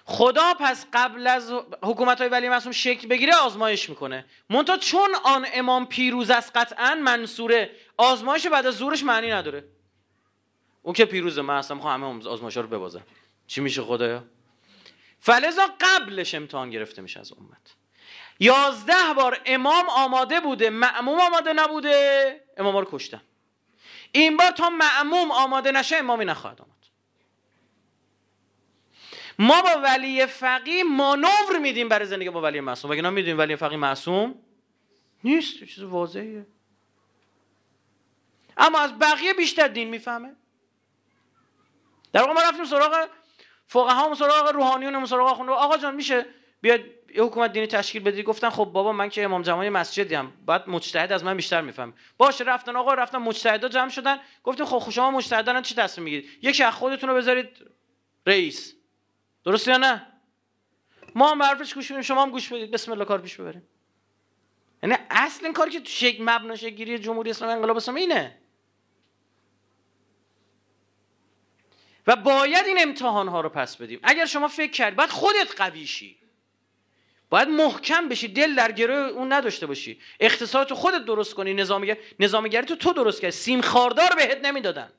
خدا پس قبل از حکومت های ولی معصوم شکل بگیره آزمایش می‌کنه. منتها چون آن امام پیروز است قطعا منصوره. آزمایش بعد از زورش معنی نداره. اون که پیروزه من اصلا همه آزمایش رو ببازم. چی میشه خدایا؟ فلزا قبلش امتحان گرفته میشه از امت. یازده بار امام آماده بوده معموم آماده نبوده امام رو کشتن. این بار تا معموم آماده نشه امامی نخواهد آمد. ما با ولی فقی مانور میدیم برای زندگی با ولی معصوم. اگه می‌دونیم ولی فقی معصوم نیست چیز واضحیه. اما از بقیه بیشتر دین می‌فهمه. در واقع ما رفتیم سراغ فقها سراغ روحانیون سراغ خونده. آقا جان میشه بیاد یه حکومت دینی تشکیل بدی؟ گفتن خب بابا من که امام جمعی مسجدیم. بعد مجتهد از من بیشتر میفهم باشه رفتن آقا رفتن مجتهدا جمع شدن. گفتیم خب شما مجتهدان چی تصمیم می‌گیرید؟ یکی از خودتون رو بذارید رئیس. درست یا نه؟ ما هم حرفش گوش بدیم شما هم گوش بدید. بسم الله کار پیش ببریم. یعنی اصل این کاری که تو شکل مبنا گیری جمهوری اسلامی انقلاب اسلامی اینه. و باید این امتحان ها رو پس بدیم. اگر شما فکر کردید باید خودت قوی شی. باید محکم بشی دل در گروه اون نداشته باشی. اقتصاد خودت درست کنی نظامگر نظامگری تو تو درست کردی. سیم خاردار بهت نمی‌دادن.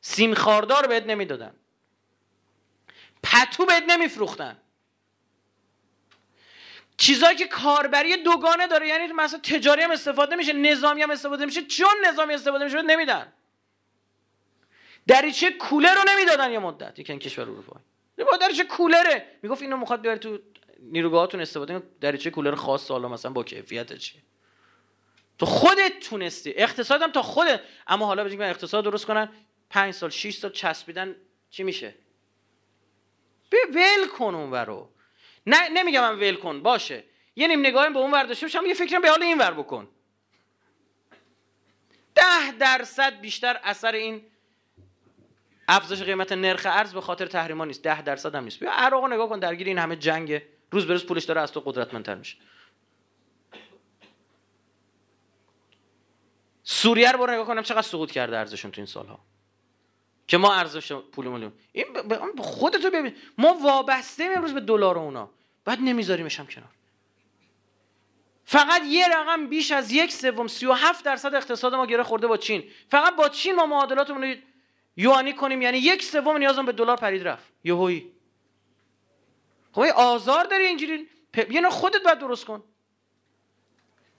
سیم خاردار بهت نمی‌دادن. پتو بهت نمیفروختن. چیزایی که کاربری دوگانه داره یعنی مثلا تجاری هم استفاده میشه نظامی هم استفاده میشه چون نظامی استفاده میشه نمیدن. دریچه کولر رو نمی‌دادن یه مدت. یکن کشور اروپا با دریچه کولره. می‌گفت اینو می‌خواد بیاره تو نیروگاهاتون استفاده دریچه کولر خاص حالا مثلا با کیفیت چیه؟ تو خودت تونستی. اقتصادم تا خودت. اما حالا بگیم اقتصاد درست کنن. پنج سال 6 سال چسبیدن چی میشه؟ ول کن اون ورو نه نمیگم من ول کن باشه. یه نیم نگاهی به اون ور داشته باشم یه فکرم به حال این ور بکن. ده درصد بیشتر اثر این افزایش قیمت نرخ ارز به خاطر تحریما نیست. ده درصد هم نیست. بیا عراق نگاه کن درگیر این همه جنگ روز به روز پولش داره از تو قدرتمندتر میشه. سوریه رو برو نگاه کنم چقدر سقوط کرده ارزششون تو این سالها. که ما ارزش پولمون این ب... خودتو ببین. ما وابسته امروز به دلار اونا. بعد نمیذاریمش هم کنار. فقط یه رقم بیش از یک سوم 37 درصد اقتصاد ما گره خورده با چین. فقط با چین ما معادلاتمون رو یوانی کنیم. یعنی یک سوم نیازم به دلار پرید رفت. یهویی خب آزار داری اینجوری. پ... یه خودت باید درست کن.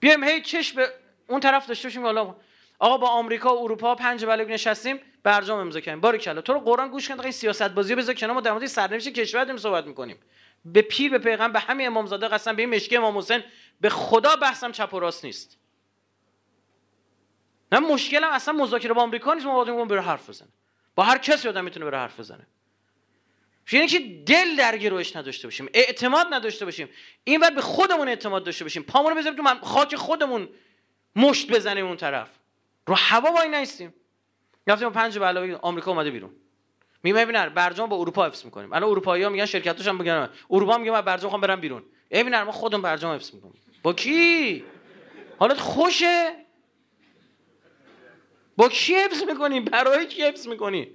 بیایم هی چش به اون طرف داشته باشیم. حالا آقا با آمریکا و اروپا پنج بلگ نشستیم برجام امضا کردیم. باری کلا. تو رو قرآن گوش کن این سیاست بازی بذار کنار ما در مورد سرنوشت کشور داریم صحبت می‌کنیم. به پیر به پیغمبر به همین امامزاده قسم به این مشکی امام حسین به خدا بحثم چپ و راست نیست. نه مشکلم اصلا مذاکره با آمریکا نیست ما باید بره حرف بزنه. با هر کسی آدم می‌تونه بره حرف بزنه. یعنی که دل در گروهش نداشته باشیم اعتماد نداشته باشیم. اینور به خودمون اعتماد داشته باشیم. پامون رو بذاریم تو خاک خودمون مشت بزنیم اون طرف. رو هوا وای نیستیم رفتیم پنج علاوه آمریکا اومده بیرون. می ببینن برجام با اروپا حفظ می‌کنیم. الان اروپایی ها میگن شرکتاش هم میگن اروپا میگه من برجام خوام برم بیرون. ببینن ما خودمون برجام حفظ می‌کنیم. با کی؟ حالت خوشه. با کی حفظ می‌کنی برای کی حفظ می‌کنی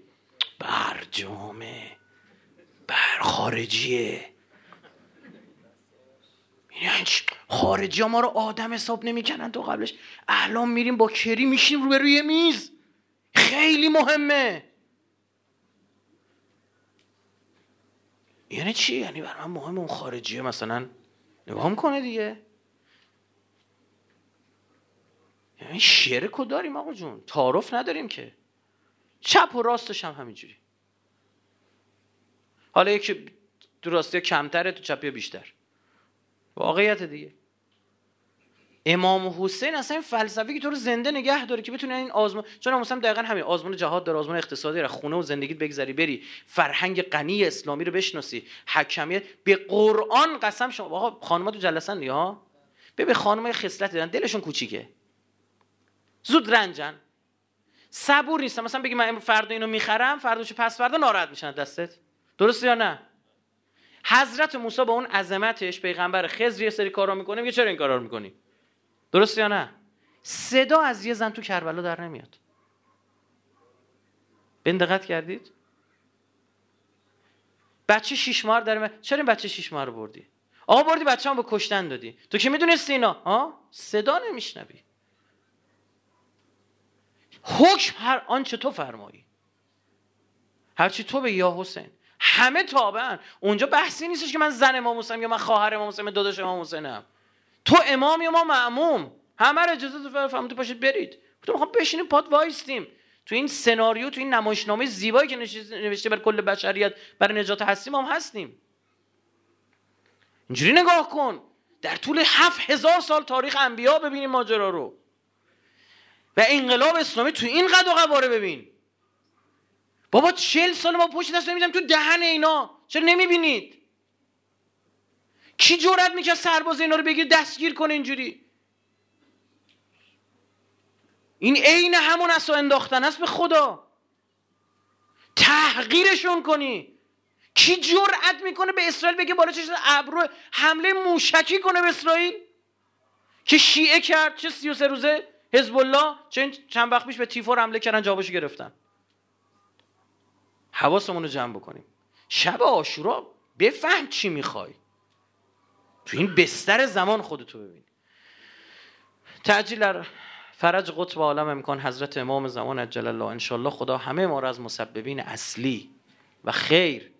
برجامه. بر خارجیه یعنی خارجی ها ما رو آدم حساب نمی‌کنن تو قبلش. الان میریم با کری میشیم رو روی میز. خیلی مهمه. یعنی چی؟ یعنی برای من مهم اون خارجیه مثلا. نگاه می‌کنه دیگه. یعنی شرک رو داریم آقا جون. تعارف نداریم که. چپ و راستش هم همینجوری. حالا یکی دراستی کمتره تو چپی بیشتر. واقعیت دیگه. امام حسین اصلا این فلسفه که تو رو زنده نگه داره که بتونه این آزمون چون امام دقیقا همین آزمون جهاد داره آزمون اقتصادی را خونه و زندگیت بگذری بری فرهنگ غنی اسلامی رو بشناسی حکمیت به قرآن قسم شما آقا خانم‌ها تو جلسن ها؟ به به خانم‌های خصلت دارن دلشون کوچیکه. زود رنجن. صبور نیستم مثلا بگی من فردا اینو می‌خرم فرداش پس فردا ناراحت میشن دستت. درست یا نه؟ حضرت موسی با اون عظمتش پیغمبر خضر یه سری کارا می‌کنه میگه چرا این کارا رو می‌کنی؟ درست یا نه؟ صدا از یه زن تو کربلا در نمیاد. به دقت کردید؟ بچه شیش ماه داره چرا این بچه شیش ماه رو بردی؟ آقا بردی بچه هم به کشتن دادی. تو که می‌دونستی اینا؟ ها؟ صدا نمیشنوی. حکم هر آنچه تو فرمایی. هرچی تو به یا حسین. همه تابعن اونجا بحثی نیستش که من زن امام حسین یا من خواهر امام حسین داداش امام حسینم. تو امام یا ما معموم. همه رو اجازه تو فهمتو پاشید برید. تو می‌خوام بشینیم پاد وایستیم. تو این سناریو تو این نمایشنامه زیبایی که نوشته بر کل بشریت برای نجات هستیم هم هستیم. اینجوری نگاه کن. در طول هفت هزار سال تاریخ انبیا ببینیم ماجرا رو. و انقلاب اسلامی تو این قد و قواره ببین. بابا چل سال ما پشت دست نمیدم تو دهن اینا. چرا نمی‌بینید؟ کی جرأت می‌کرد سرباز اینا رو بگیر دستگیر کنه اینجوری؟ این عین همون اصلا انداختن است به خدا. تحقیرشون کنی. کی جرأت می‌کنه به اسرائیل بگه بالا چه ابرو حمله موشکی کنه به اسرائیل؟ که شیعه کرد چه 33 روزه حزب الله چند وقت پیش به تیفور حمله کردن جوابشو گرفتن. حواسمون رو جمع بکنیم. شب آشورا بفهم چی می‌خوای. تو این بستر زمان خودتو ببین. تعجیل فرج قطب عالم امکان حضرت امام زمان اجل الله انشالله خدا همه ما را از مسببین اصلی و خیر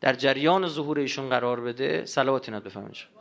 در جریان ظهور ایشون قرار بده. صلوات اینات بفهمید